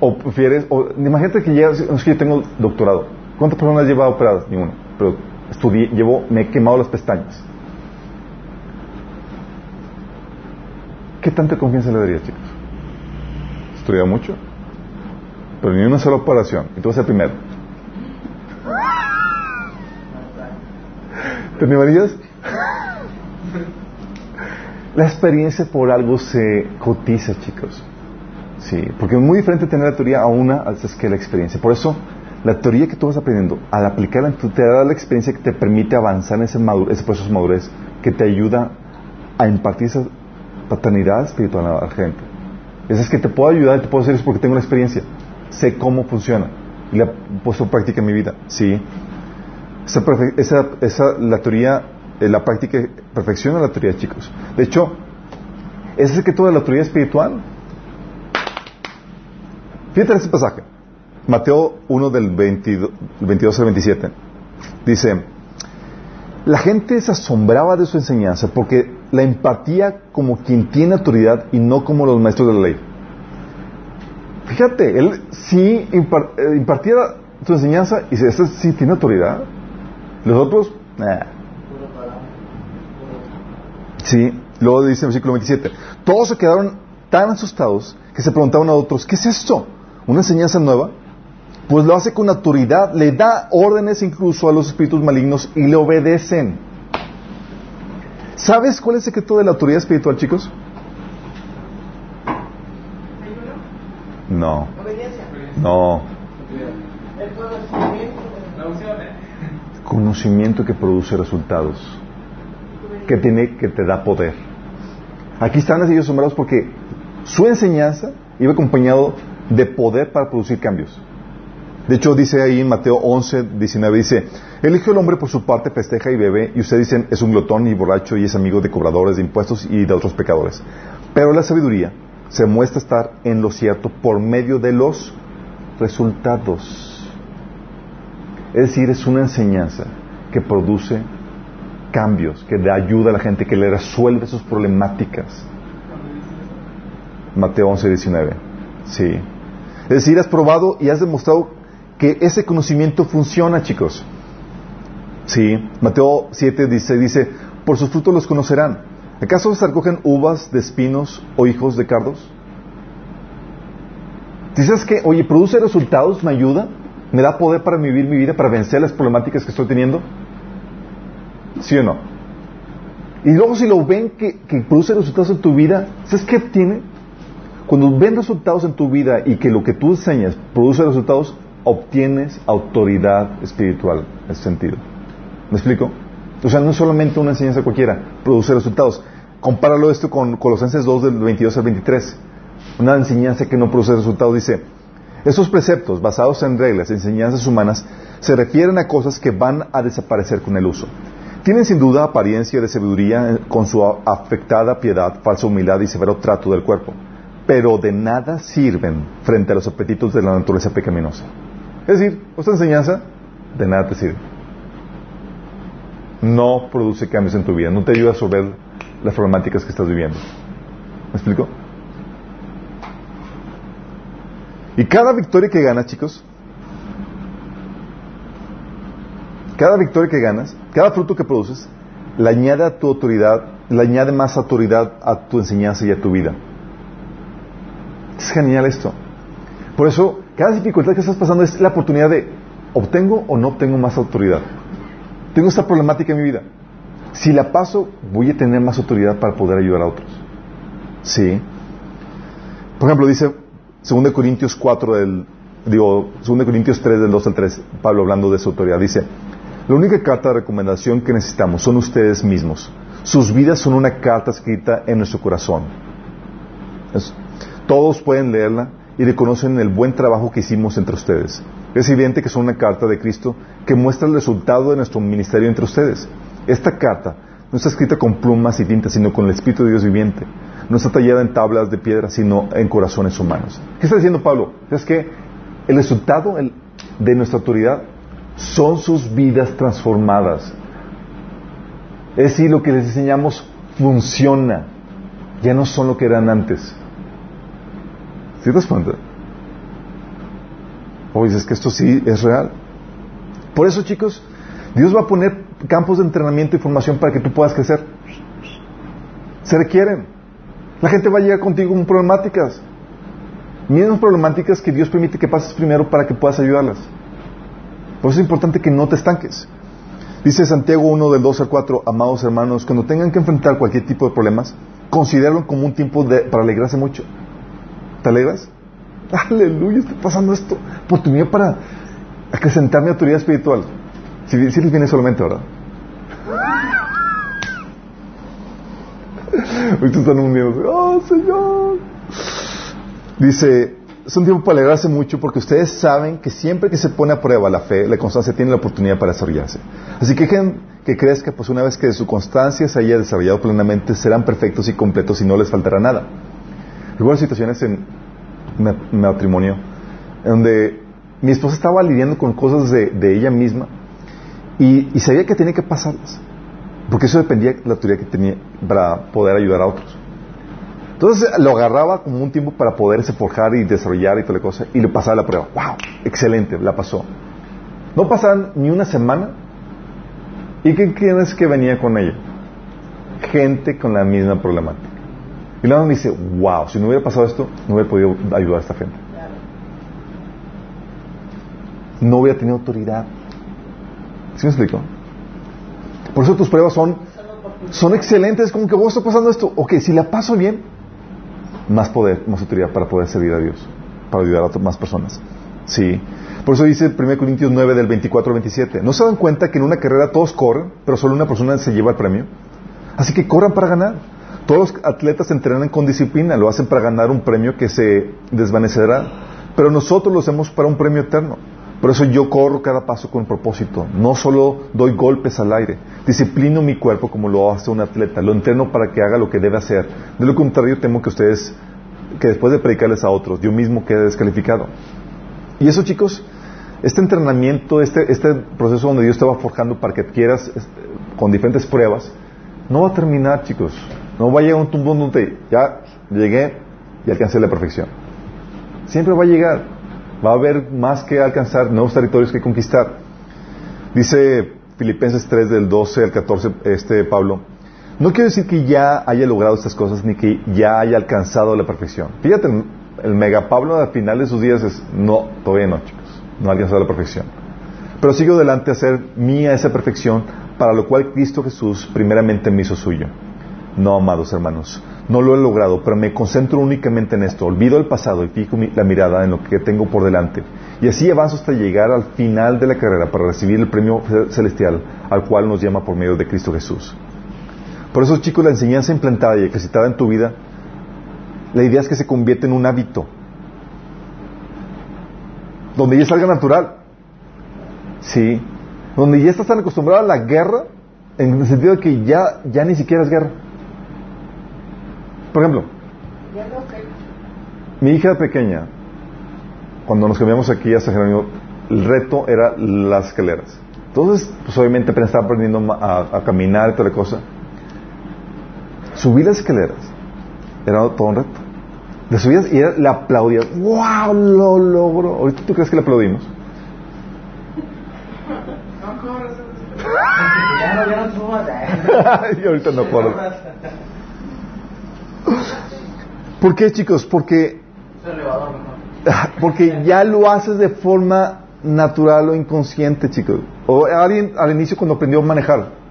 O prefieres, o imagínate que llegas, es que yo tengo doctorado. ¿Cuántas personas lleva operadas? Ninguna. Pero estudié, llevo, me he quemado las pestañas. ¿Qué tanta confianza le darías, chicos? Estudiado mucho, pero ni una sola operación. Y tú vas a ser primero. ¿Te animarías? La experiencia por algo se cotiza, chicos. Sí, porque es muy diferente tener la teoría a una es que la experiencia. Por eso, la teoría que tú vas aprendiendo, al aplicarla, tú te da la experiencia que te permite avanzar en ese, madu- ese proceso de madurez, que te ayuda a impartir esa paternidad espiritual a la gente. Esa es que te puedo ayudar, te puedo hacer eso porque tengo la experiencia. Sé cómo funciona. Y la he puesto práctica en mi vida. Sí. Esa, esa, la teoría, eh, la práctica perfecciona la teoría, chicos. De hecho, es que toda la teoría espiritual. Fíjate en este pasaje. Mateo 1 del 22, 22 al 27. Dice, la gente se asombraba de su enseñanza porque la impartía como quien tiene autoridad y no como los maestros de la ley. Fíjate, él sí eh, impartía su enseñanza y dice, este sí tiene autoridad. Los otros. Sí, luego dice en el versículo 27, todos se quedaron tan asustados que se preguntaban a otros, ¿qué es esto? ¿Una enseñanza nueva? Pues lo hace con autoridad, le da órdenes incluso a los espíritus malignos y le obedecen. ¿Sabes cuál es el secreto de la autoridad espiritual, chicos? No, no. Conocimiento que produce resultados, que tiene, que te da poder. Aquí están ellos asombrados porque su enseñanza iba acompañado de poder para producir cambios. De hecho, dice ahí en Mateo 11, 19, dice, el hombre por su parte festeja y bebe, y ustedes dicen, es un glotón y borracho y es amigo de cobradores de impuestos y de otros pecadores. Pero la sabiduría se muestra estar en lo cierto por medio de los resultados. Es decir, es una enseñanza que produce cambios, que le ayuda a la gente, que le resuelve sus problemáticas. Mateo 11, 19. Sí. Es decir, has probado y has demostrado que ese conocimiento funciona, chicos. Sí. Mateo 7 dice, dice, por sus frutos los conocerán. ¿Acaso se recogen uvas de espinos o hijos de cardos? ¿Dices que, oye, produce resultados, me ayuda? ¿Me da poder para vivir mi vida, para vencer las problemáticas que estoy teniendo? ¿Sí o no? Y luego si lo ven que, que produce resultados en tu vida, ¿sabes qué obtiene? Cuando ven resultados en tu vida y que lo que tú enseñas produce resultados, obtienes autoridad espiritual en ese sentido. ¿Me explico? O sea, no solamente una enseñanza cualquiera, produce resultados. Compáralo esto con Colosenses 2 del 22 al 23. Una enseñanza que no produce resultados dice, estos preceptos basados en reglas enseñanzas humanas se refieren a cosas que van a desaparecer con el uso. Tienen sin duda apariencia de sabiduría con su afectada piedad, falsa humildad y severo trato del cuerpo, pero de nada sirven frente a los apetitos de la naturaleza pecaminosa. Es decir, esta enseñanza de nada te sirve. No produce cambios en tu vida, no te ayuda a resolver las problemáticas que estás viviendo. ¿Me explico? Y cada victoria que ganas, chicos, cada victoria que ganas, cada fruto que produces, le añade a tu autoridad, le añade más autoridad a tu enseñanza y a tu vida. Es genial esto. Por eso, cada dificultad que estás pasando es la oportunidad de obtengo o no obtengo más autoridad. Tengo esta problemática en mi vida. Si la paso, voy a tener más autoridad para poder ayudar a otros. Sí. Por ejemplo, dice 2 Corintios 4 del, digo, 2 Corintios 3 del 2 al 3, Pablo hablando de su autoridad, dice, la única carta de recomendación que necesitamos son ustedes mismos. Sus vidas son una carta escrita en nuestro corazón. todos pueden leerla y reconocen el buen trabajo que hicimos entre ustedes. Es evidente que son una carta de Cristo que muestra el resultado de nuestro ministerio entre ustedes. Esta carta no está escrita con plumas y tintas, sino con el Espíritu de Dios viviente. No está tallada en tablas de piedra, sino en corazones humanos. ¿Qué está diciendo Pablo? Es que el resultado de nuestra autoridad son sus vidas transformadas. Es decir, lo que les enseñamos funciona. Ya no son lo que eran antes. ¿Sí te? O dices que esto sí es real. Por eso, chicos, Dios va a poner campos de entrenamiento y formación para que tú puedas crecer. Se requieren. La gente va a llegar contigo con problemáticas. Mismas problemáticas que Dios permite que pases primero para que puedas ayudarlas. Por eso es importante que no te estanques. Dice Santiago 1 del 2 al 4, amados hermanos, cuando tengan que enfrentar cualquier tipo de problemas, considérenlo como un tiempo para alegrarse mucho. ¿Te alegras? Aleluya, está pasando esto. Oportunidad para acrecentar mi autoridad espiritual. Si, les viene solamente, ¿verdad? Ahorita están unidos. ¡Oh, Señor! Dice, es un tiempo para alegrarse mucho porque ustedes saben que siempre que se pone a prueba la fe, la constancia tiene la oportunidad para desarrollarse. Así que que, que crezca, pues una vez que su constancia se haya desarrollado plenamente, serán perfectos y completos y no les faltará nada. Recuerdo situaciones en matrimonio donde mi esposa estaba lidiando con cosas de, ella misma y, sabía que tenía que pasarlas, porque eso dependía de la autoridad que tenía para poder ayudar a otros. Entonces lo agarraba como un tiempo para poderse forjar y desarrollar y toda la cosa, y le pasaba la prueba. ¡Wow! Excelente, la pasó. No pasaban ni una semana, ¿y qué crees que venía con ella? Gente con la misma problemática. Me dice, wow, si no hubiera pasado esto, no hubiera podido ayudar a esta gente. No hubiera tenido autoridad. ¿Sí me explico? Por eso tus pruebas son, son excelentes, como que vos está pasando esto. Ok, si la paso bien, más poder, más autoridad para poder servir a Dios, para ayudar a más personas. Sí. Por eso dice 1 Corintios 9 del 24 al 27. ¿No se dan cuenta que en una carrera todos corren, pero solo una persona se lleva el premio? Así que corran para ganar. Todos los atletas entrenan con disciplina, lo hacen para ganar un premio que se desvanecerá, pero nosotros lo hacemos para un premio eterno. Por eso yo corro cada paso con propósito. No solo doy golpes al aire. Disciplino mi cuerpo como lo hace un atleta. Lo entreno para que haga lo que debe hacer. De lo contrario, temo que ustedes, que después de predicarles a otros, yo mismo quede descalificado. Y eso, chicos, este entrenamiento, este, este proceso donde Dios te va forjando para que adquieras con diferentes pruebas, no va a terminar, chicos. No va a un tumbo donde ya llegué y alcancé la perfección. Siempre va a llegar. Va a haber más que alcanzar, nuevos territorios que conquistar. Dice Filipenses 3 del 12 al 14, este Pablo, no quiero decir que ya haya logrado estas cosas ni que ya haya alcanzado la perfección. Fíjate, el, mega Pablo al final de sus días es, no, todavía no, chicos, no ha alcanzado la perfección. Pero sigo adelante a hacer mía esa perfección, para lo cual Cristo Jesús primeramente me hizo suyo. No, amados hermanos, no lo he logrado, pero me concentro únicamente en esto. Olvido el pasado y fijo la mirada en lo que tengo por delante. Y así avanzo hasta llegar al final de la carrera para recibir el premio celestial al cual nos llama por medio de Cristo Jesús. Por eso, chicos, la enseñanza implantada y ejercitada en tu vida, la idea es que se convierta en un hábito. Donde ya salga natural. Sí. Donde ya estás tan acostumbrado a la guerra, en el sentido de que ya, ya ni siquiera es guerra. Por ejemplo, mi hija pequeña, cuando nos cambiamos aquí a San Jerónimo, el reto era las escaleras. Entonces, pues obviamente apenas estaba aprendiendo a, caminar y toda la cosa. Subí las escaleras era todo un reto. Le subías y era, le aplaudía. ¡Wow! Lo logró. ¿Ahorita tú crees que le aplaudimos? y ahorita no puedo. ¿Por qué, chicos? Porque. Porque ya lo haces de forma natural o inconsciente, chicos. O alguien al inicio cuando aprendió a manejar.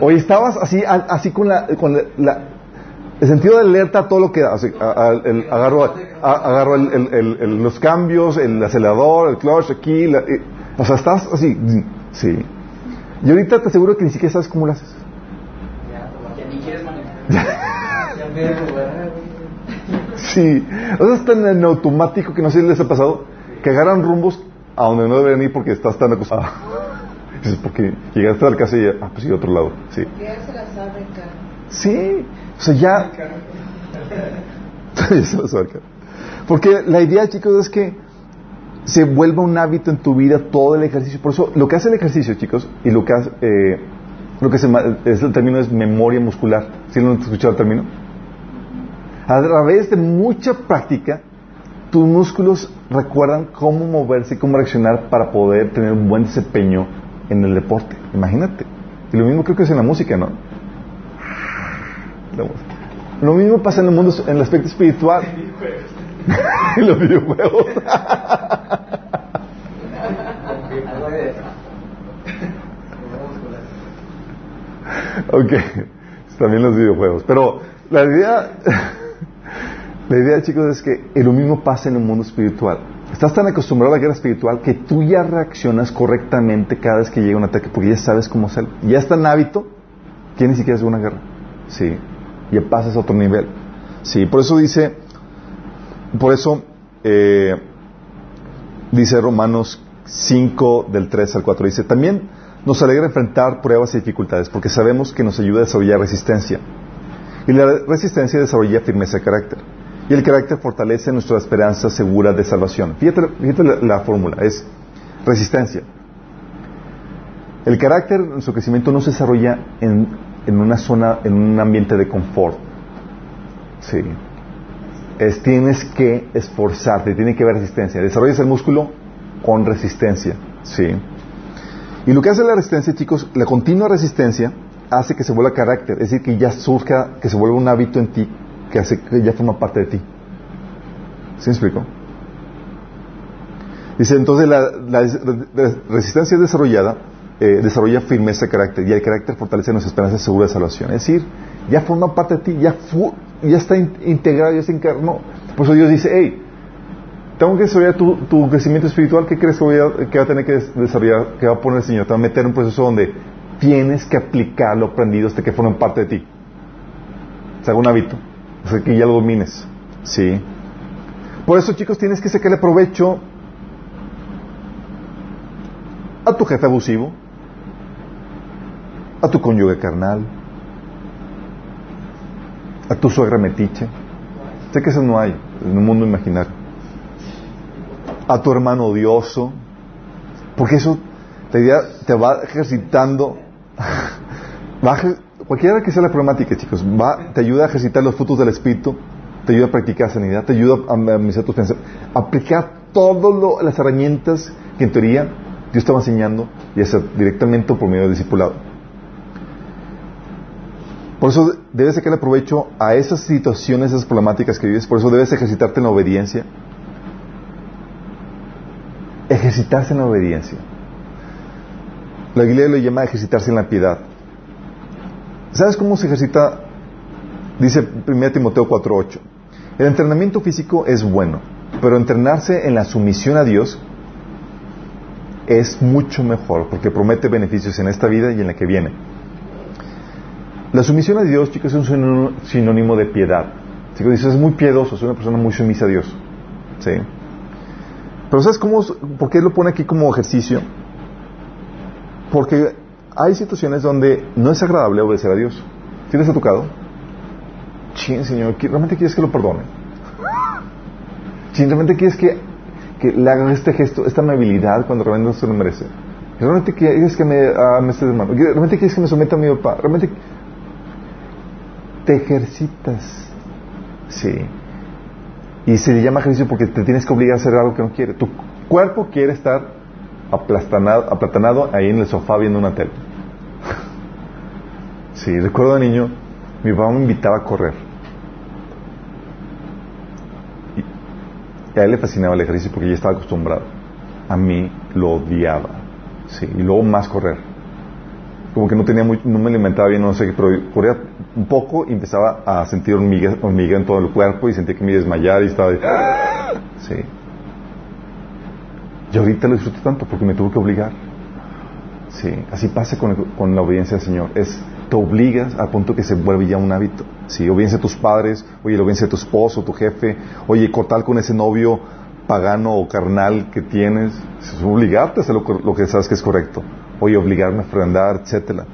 O estabas así, así con la, con la- la- el sentido de alerta a todo lo que da. Así, a- a- el- agarro, a- agarro el- el- el- el- los cambios, el acelerador, el clutch aquí. la- eh, o sea, estás así, sí. Y ahorita te aseguro que ni siquiera sabes cómo lo haces. Ya ni quieres manejar. Sí, o sea, es tan en automático que no sé si les ha pasado que agarran rumbos a donde no deberían ir porque estás tan acostumbrado. Dices, porque llegaste a la casa y ya, ah, pues sí, otro lado. Sí, Ya se la sabe, cara. sí, o sea, ya. Ya se lo sabe, cara. Porque la idea, chicos, es que se vuelva un hábito en tu vida todo el ejercicio. Por eso, lo que hace el ejercicio, chicos, y lo que hace, eh, lo que se, es el término es memoria muscular. ¿Sí lo han escuchado el término? A través de mucha práctica, tus músculos recuerdan cómo moverse y cómo reaccionar para poder tener un buen desempeño en el deporte. Imagínate. Y lo mismo creo que es en la música, ¿no? Lo mismo pasa en el mundo, en el aspecto espiritual. los videojuegos. Ok. También los videojuegos. Pero la idea, la idea, chicos, es que lo mismo pasa en el mundo espiritual. Estás tan acostumbrado a la guerra espiritual que tú ya reaccionas correctamente cada vez que llega un ataque porque ya sabes cómo hacerlo. Ya está en hábito que ni siquiera es una guerra. Sí. Ya pasas a otro nivel. Sí. Por eso dice, por eso eh, dice Romanos 5 del 3 al 4. Dice, también nos alegra enfrentar pruebas y dificultades porque sabemos que nos ayuda a desarrollar resistencia. Y la resistencia desarrolla firmeza de carácter. Y el carácter fortalece nuestra esperanza segura de salvación. Fíjate, la, la fórmula, es resistencia. El carácter su crecimiento no se desarrolla en, en una zona, en un ambiente de confort. Sí. Es, tienes que esforzarte, tiene que haber resistencia. Desarrollas el músculo con resistencia. Sí. Y lo que hace la resistencia, chicos, la continua resistencia hace que se vuelva carácter, es decir, que ya surja, que se vuelva un hábito en ti, que hace que ya forma parte de ti. ¿Sí me explico? Dice, entonces la, resistencia desarrollada eh, desarrolla firmeza de carácter y el carácter fortalece nuestra esperanza segura de salvación. Es decir, ya forma parte de ti, ya, ya está in- integrado, ya se encarnó. Por eso Dios dice, hey, tengo que desarrollar tu, crecimiento espiritual, ¿qué crees que, va a tener que des- desarrollar, que va a poner el Señor? Te va a meter en un proceso donde tienes que aplicar lo aprendido hasta que formen parte de ti. Se haga un hábito, hasta que ya lo domines. Sí. Por eso, chicos, tienes que sacarle provecho a tu jefe abusivo, a tu cónyuge carnal, a tu suegra metiche. Sé que eso no hay en un mundo imaginario. A tu hermano odioso, porque eso te va ejercitando, va cualquiera que sea la problemática, chicos, va, te ayuda a ejercitar los frutos del Espíritu, te ayuda a practicar sanidad, te ayuda a administrar tus pensamientos, aplicar todas las herramientas que en teoría Dios te va enseñando, y hacer directamente por medio del discipulado. Por eso debes sacarle provecho a esas situaciones, esas problemáticas que vives, por eso debes ejercitarte en la obediencia. Ejercitarse en la obediencia. La Biblia lo llama ejercitarse en la piedad. ¿Sabes cómo se ejercita? Dice 1 Timoteo 4:8. El entrenamiento físico es bueno, pero entrenarse en la sumisión a Dios es mucho mejor porque promete beneficios en esta vida y en la que viene. La sumisión a Dios, chicos, es un sinónimo- de piedad. Chicos, dices, es muy piedoso, es una persona muy sumisa a Dios. ¿Sí? Pero ¿sabes cómo, por qué lo pone aquí como ejercicio? Porque hay situaciones donde no es agradable obedecer a Dios. ¿Sí les ha tocado? Chin, Señor, ¿qui- ¿realmente quieres que lo perdone? Chin, ¿realmente quieres que, le haga este gesto, esta amabilidad cuando realmente no se lo merece? ¿Realmente quieres que me, ah, estés hermano? ¿Realmente quieres que me someta a mi papá? ¿Realmente te ejercitas? Sí. Y se le llama ejercicio porque te tienes que obligar a hacer algo que no quiere. Tu cuerpo quiere estar aplastanado, aplatanado ahí en el sofá viendo una tele. Sí, recuerdo de niño, mi papá me invitaba a correr. A él le fascinaba el ejercicio porque ya estaba acostumbrado. A mí lo odiaba. Sí, y luego más correr. Como que no tenía muy, no me alimentaba bien, no sé qué, pero corría un poco y empezaba a sentir hormiga, hormiga en todo el cuerpo y sentía que me iba a desmayar y estaba de... Sí. Y ahorita lo disfruto tanto porque me tuvo que obligar. Sí, así pasa con, con la obediencia al Señor. Es, te obligas al punto que se vuelve ya un hábito. Sí, obediencia a tus padres, oye, la obediencia a tu esposo, tu jefe, oye, cortar con ese novio pagano o carnal que tienes, es obligarte a hacer lo, lo que sabes que es correcto. Oye, obligarme a ofrendar, etcétera.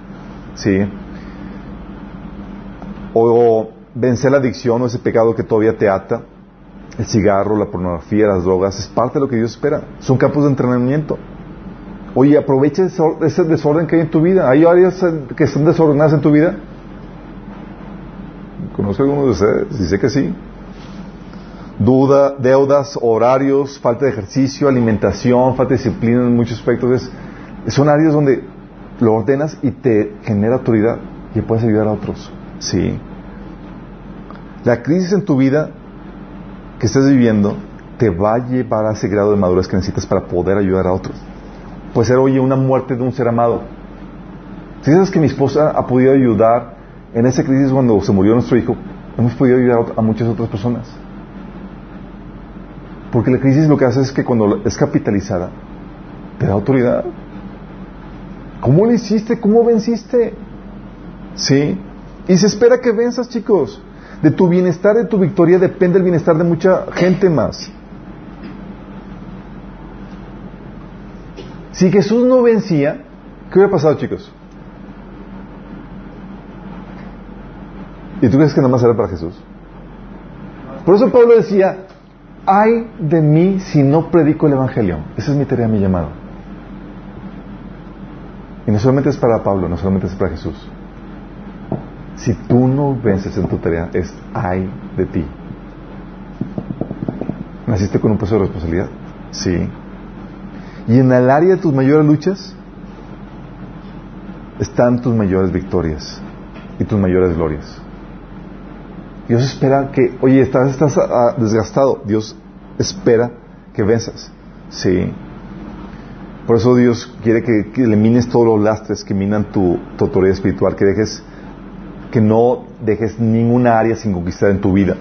Sí. O vencer la adicción o ese pecado que todavía te ata. El cigarro, la pornografía, las drogas, es parte de lo que Dios espera. Son campos de entrenamiento. Oye, aprovecha ese desorden que hay en tu vida. ¿Hay áreas que están desordenadas en tu vida? Conozco a algunos de ustedes, sé que sí. Duda, deudas, horarios, falta de ejercicio, alimentación, falta de disciplina en muchos aspectos. son áreas donde lo ordenas y te genera autoridad y puedes ayudar a otros. Sí. La crisis en tu vida que estés viviendo te va a llevar a ese grado de madurez que necesitas para poder ayudar a otros. Puede ser, oye, una muerte de un ser amado. Si sabes que mi esposa ha podido ayudar en esa crisis cuando se murió nuestro hijo, hemos podido ayudar a muchas otras personas. Porque la crisis lo que hace es que cuando es capitalizada, te da autoridad. ¿Cómo lo hiciste? ¿Cómo venciste? Sí. Y se espera que venzas, chicos. De tu bienestar, de tu victoria, depende el bienestar de mucha gente más. Si Jesús no vencía, ¿qué hubiera pasado, chicos? ¿Y tú crees que nada más era para Jesús? Por eso Pablo decía, ay de mí si no predico el Evangelio. Esa es mi tarea, mi llamado. Y no solamente es para Pablo, no solamente es para Jesús. Si tú no vences en tu tarea, es ay de ti. ¿Naciste con un peso de responsabilidad? Sí. Y en el área de tus mayores luchas están tus mayores victorias y tus mayores glorias. Dios espera que, oye, estás, ah, desgastado. Dios espera que venzas. Sí. Por eso Dios quiere que, elimines todos los lastres que minan tu, tu, autoridad espiritual, que dejes, que no dejes ninguna área sin conquistar en tu vida.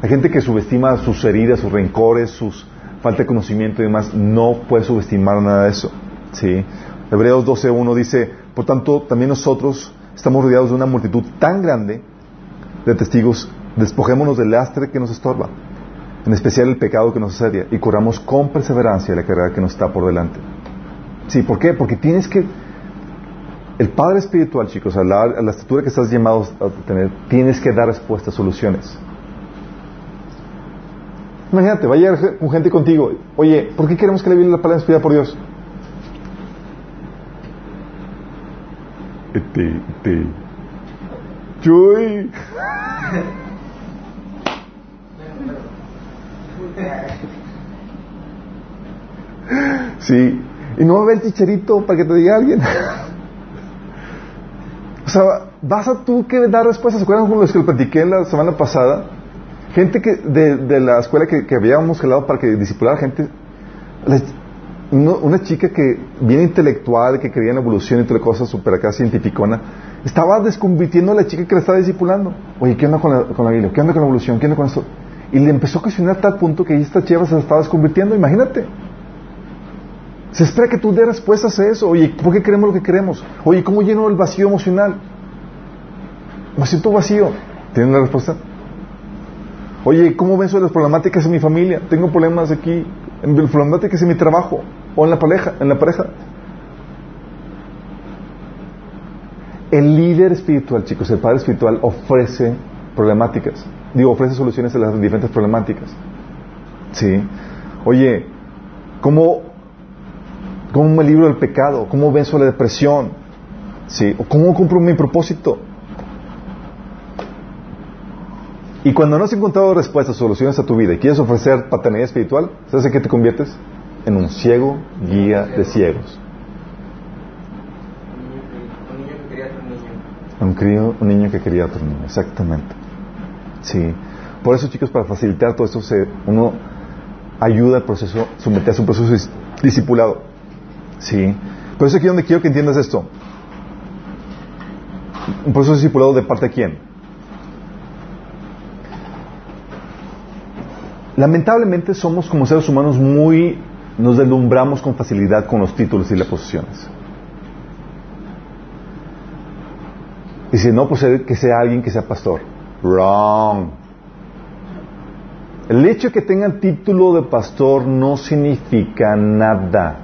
Hay gente que subestima sus heridas, sus rencores, sus falta de conocimiento y demás. No puede subestimar nada de eso. Sí. Hebreos 12.1 dice, por tanto, también nosotros estamos rodeados de una multitud tan grande de testigos, despojémonos del lastre que nos estorba, en especial el pecado que nos asedia, y corramos con perseverancia la carrera que nos está por delante. Sí, ¿por qué? Porque tienes que... El Padre Espiritual, chicos, a la, a la estatura que estás llamados a tener, tienes que dar respuestas, soluciones. Imagínate, va a llegar gente contigo. Oye, ¿por qué queremos que le viene la palabra inspirada por Dios? Este, este. Chuy. Sí. Y no va a haber el chicherito para que te diga alguien. o sea, vas a tú que dar respuestas. ¿Se acuerdan con los que lo platiqué la semana pasada? Gente que de, de la escuela que, que, habíamos jalado para que discipulara gente. una chica que, bien intelectual, que creía en la evolución y toda cosa súper acá cientificona, estaba desconvirtiendo a la chica que la estaba discipulando. Oye, ¿qué onda con la, con la Biblia? ¿Qué onda con la evolución? ¿Qué onda con esto? Y le empezó a cuestionar a tal punto que esta chica se estaba desconvirtiendo. Imagínate. Se espera que tú des respuestas a eso. Oye, ¿por qué queremos lo que queremos? Oye, ¿cómo lleno el vacío emocional? Me siento vacío. ¿Tienen la respuesta? Oye, ¿cómo venzo las problemáticas en mi familia? Tengo problemas aquí, en las problemáticas en mi trabajo o en la pareja, en la pareja. El líder espiritual, chicos, el padre espiritual ofrece problemáticas. Digo, ofrece soluciones a las diferentes problemáticas. Sí. Oye, ¿cómo, cómo me libro del pecado? ¿Cómo venzo la depresión? Sí. ¿O cómo cumplo mi propósito? Y cuando no has encontrado respuestas, soluciones a tu vida y quieres ofrecer paternidad espiritual, ¿sabes en qué te conviertes? En un ciego guía de ciegos. Un, crío, un niño que quería a otro niño, exactamente. Sí. Por eso, chicos, para facilitar todo esto, uno ayuda al proceso, someterse a un proceso dis- discipulado. Sí. Por eso aquí donde quiero que entiendas esto. Un proceso discipulado de parte de quién? Lamentablemente somos como seres humanos muy, nos deslumbramos con facilidad con los títulos y las posiciones. Y si no, pues que sea alguien que sea pastor. Wrong. El hecho de que tengan título de pastor no significa nada.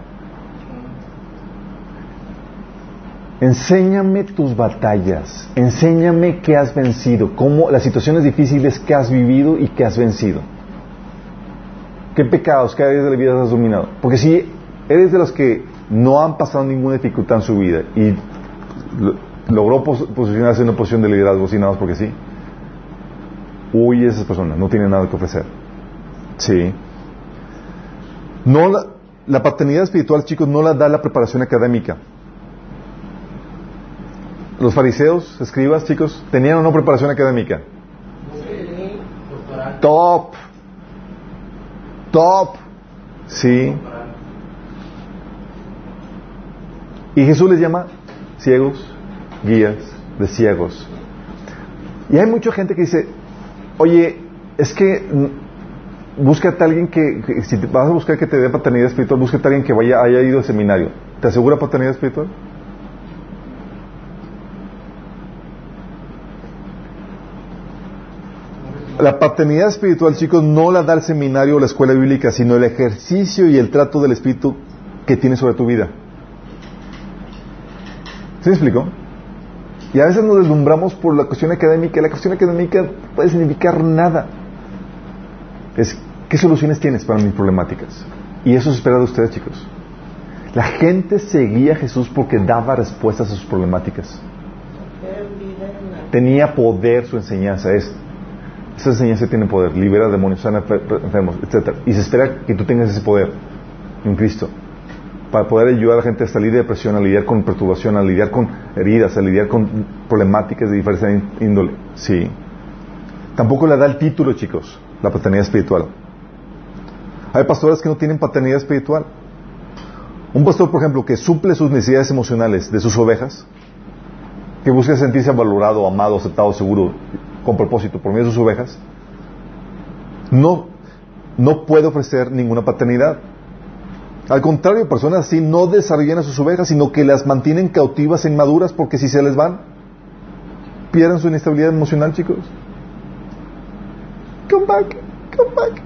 Enséñame tus batallas, enséñame qué has vencido, cómo las situaciones difíciles que has vivido y que has vencido. ¿Qué pecados, qué áreas de la vida has dominado? Porque si eres de los que no han pasado ninguna dificultad en su vida y lo- logró pos- posicionarse en una posición de liderazgo así nada más porque sí, huye esas personas, no tiene nada que ofrecer. Sí. No la, la paternidad espiritual, chicos, no la da la preparación académica. Los fariseos, escribas, chicos, tenían o no preparación académica. Sí. Top. Top. Sí. Y Jesús les llama ciegos, guías de ciegos. Y hay mucha gente que dice, oye, es que mm, búscate a alguien que, si vas a buscar que te dé paternidad espiritual, búscate a alguien que vaya, haya ido al seminario. ¿Te asegura paternidad espiritual? La paternidad espiritual, chicos, no la da el seminario o la escuela bíblica, sino el ejercicio y el trato del Espíritu que tiene sobre tu vida. ¿Sí me explico? Y a veces nos deslumbramos por la cuestión académica. La cuestión académica puede significar nada. Es, ¿qué soluciones tienes para mis problemáticas? Y eso se espera de ustedes, chicos. La gente seguía a Jesús porque daba respuestas a sus problemáticas. Tenía poder su enseñanza. Es, esa enseñanza tiene poder. Libera demonios, sana enfer- enfermos, etc. Y se espera que tú tengas ese poder en Cristo para poder ayudar a la gente a salir de depresión, a lidiar con perturbación, a lidiar con heridas, a lidiar con problemáticas de diferente índole. Sí. Tampoco le da el título, chicos, la paternidad espiritual. Hay pastores que no tienen paternidad espiritual. Un pastor, por ejemplo, que suple sus necesidades emocionales de sus ovejas, que busca sentirse valorado, amado, aceptado, seguro, con propósito por medio de sus ovejas, no, no puede ofrecer ninguna paternidad. Al contrario, personas así no desarrollan a sus ovejas, sino que las mantienen cautivas e inmaduras porque si se les van, pierden su inestabilidad emocional, chicos. Come back, come back.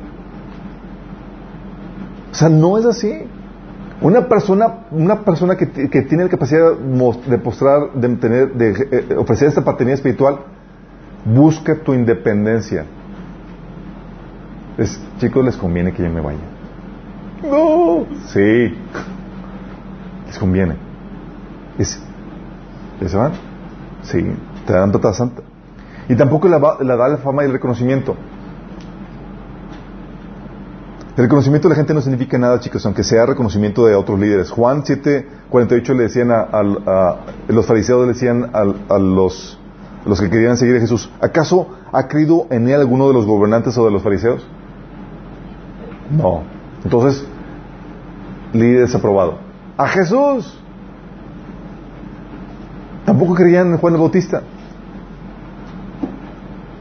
O sea, no es así. Una persona, una persona que, que tiene la capacidad de mos- de postrar, de, tener, de eh, ofrecer esta paternidad espiritual, busca tu independencia. Chicos, les conviene que yo me vaya. No. Sí. Les conviene. Es, ¿Se van? Sí. Te dan patada santa. Y tampoco la, da la fama y el reconocimiento. El reconocimiento de la gente no significa nada, chicos, aunque sea reconocimiento de otros líderes. Juan 7:48 le decían a, a- los fariseos le decían a, los, los que querían seguir a Jesús, ¿acaso ha creído en él alguno de los gobernantes o de los fariseos? No. Entonces, líder desaprobado. A Jesús. Tampoco creían en Juan el Bautista.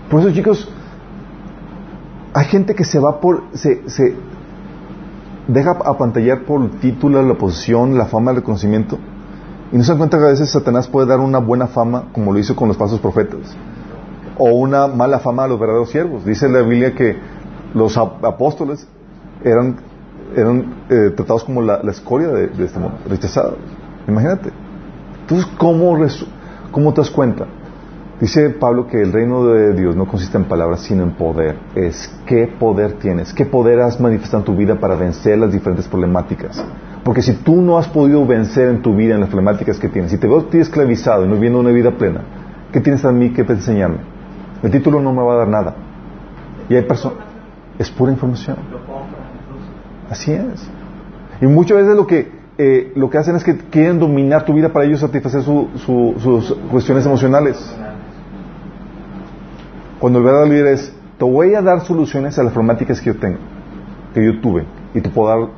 Por eso, chicos, hay gente que se va por, se, se deja apantallar por el título, la posición, la fama, el reconocimiento. Y no se dan cuenta que a veces Satanás puede dar una buena fama, como lo hizo con los falsos profetas, o una mala fama a los verdaderos siervos. Dice la Biblia que los ap- apóstoles eran, eran eh, tratados como la, escoria de, este mundo, rechazados. Imagínate. Entonces, ¿cómo, ¿cómo te das cuenta? Dice Pablo que el reino de Dios no consiste en palabras, sino en poder. Es qué poder tienes, qué poder has manifestado en tu vida para vencer las diferentes problemáticas. Porque si tú no has podido vencer en tu vida en las problemáticas que tienes, si te veo a ti esclavizado y no viviendo una vida plena, ¿qué tienes a mí que enseñarme? El título no me va a dar nada. Y hay personas... Es pura información. Así es. Y muchas veces lo que, eh, lo que hacen es que quieren dominar tu vida para ellos satisfacer su- su- sus cuestiones emocionales. Cuando el verdadero líder es, te voy a dar soluciones a las problemáticas que yo tengo. que yo tuve y te puedo dar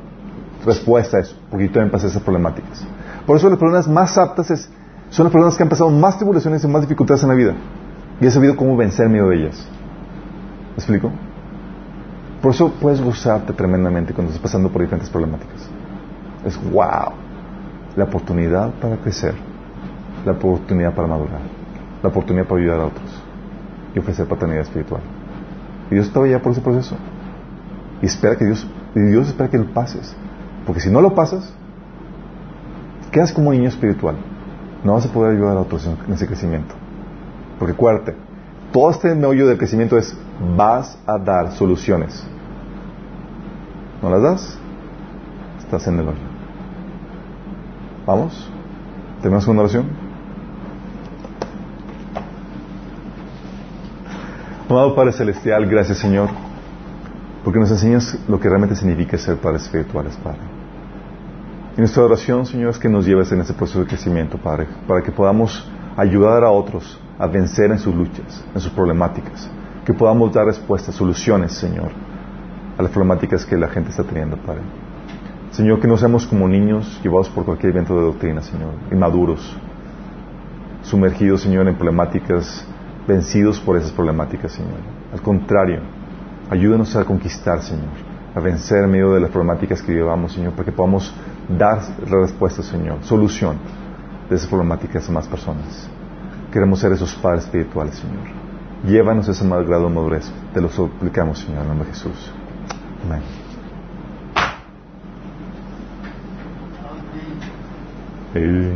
respuesta a eso, porque yo también pasé esas problemáticas. Por eso las personas más aptas es, son las personas que han pasado más tribulaciones y más dificultades en la vida y he sabido cómo vencer en medio de ellas. ¿Me explico? Por eso puedes gozarte tremendamente cuando estás pasando por diferentes problemáticas. Es wow. La oportunidad para crecer, la oportunidad para madurar, la oportunidad para ayudar a otros y ofrecer paternidad espiritual. Y Dios estaba ya por ese proceso. Y espera que Dios, y Dios espera que lo pases. Porque si no lo pasas, quedas como niño espiritual. No vas a poder ayudar a otros en ese crecimiento. Porque acuérdate, todo este meollo del crecimiento es vas a dar soluciones. ¿No las das? Estás en el hoyo. ¿Vamos? ¿Tenemos una oración? Amado Padre Celestial, gracias Señor, porque nos enseñas lo que realmente significa ser padres espirituales, Padre. Y nuestra oración, Señor, es que nos lleves en ese proceso de crecimiento, Padre, para que podamos ayudar a otros a vencer en sus luchas, en sus problemáticas, que podamos dar respuestas, soluciones, Señor, a las problemáticas que la gente está teniendo, Padre. Señor, que no seamos como niños llevados por cualquier evento de doctrina, Señor, inmaduros, sumergidos, Señor, en problemáticas, vencidos por esas problemáticas, Señor. Al contrario, ayúdanos a conquistar, Señor, a vencer en medio de las problemáticas que llevamos, Señor, para que podamos dar respuesta, Señor, solución de esas problemáticas a más personas. Queremos ser esos padres espirituales, Señor. Llévanos a ese mal grado de madurez. Te lo suplicamos, Señor, en el nombre de Jesús. Amén. Eh,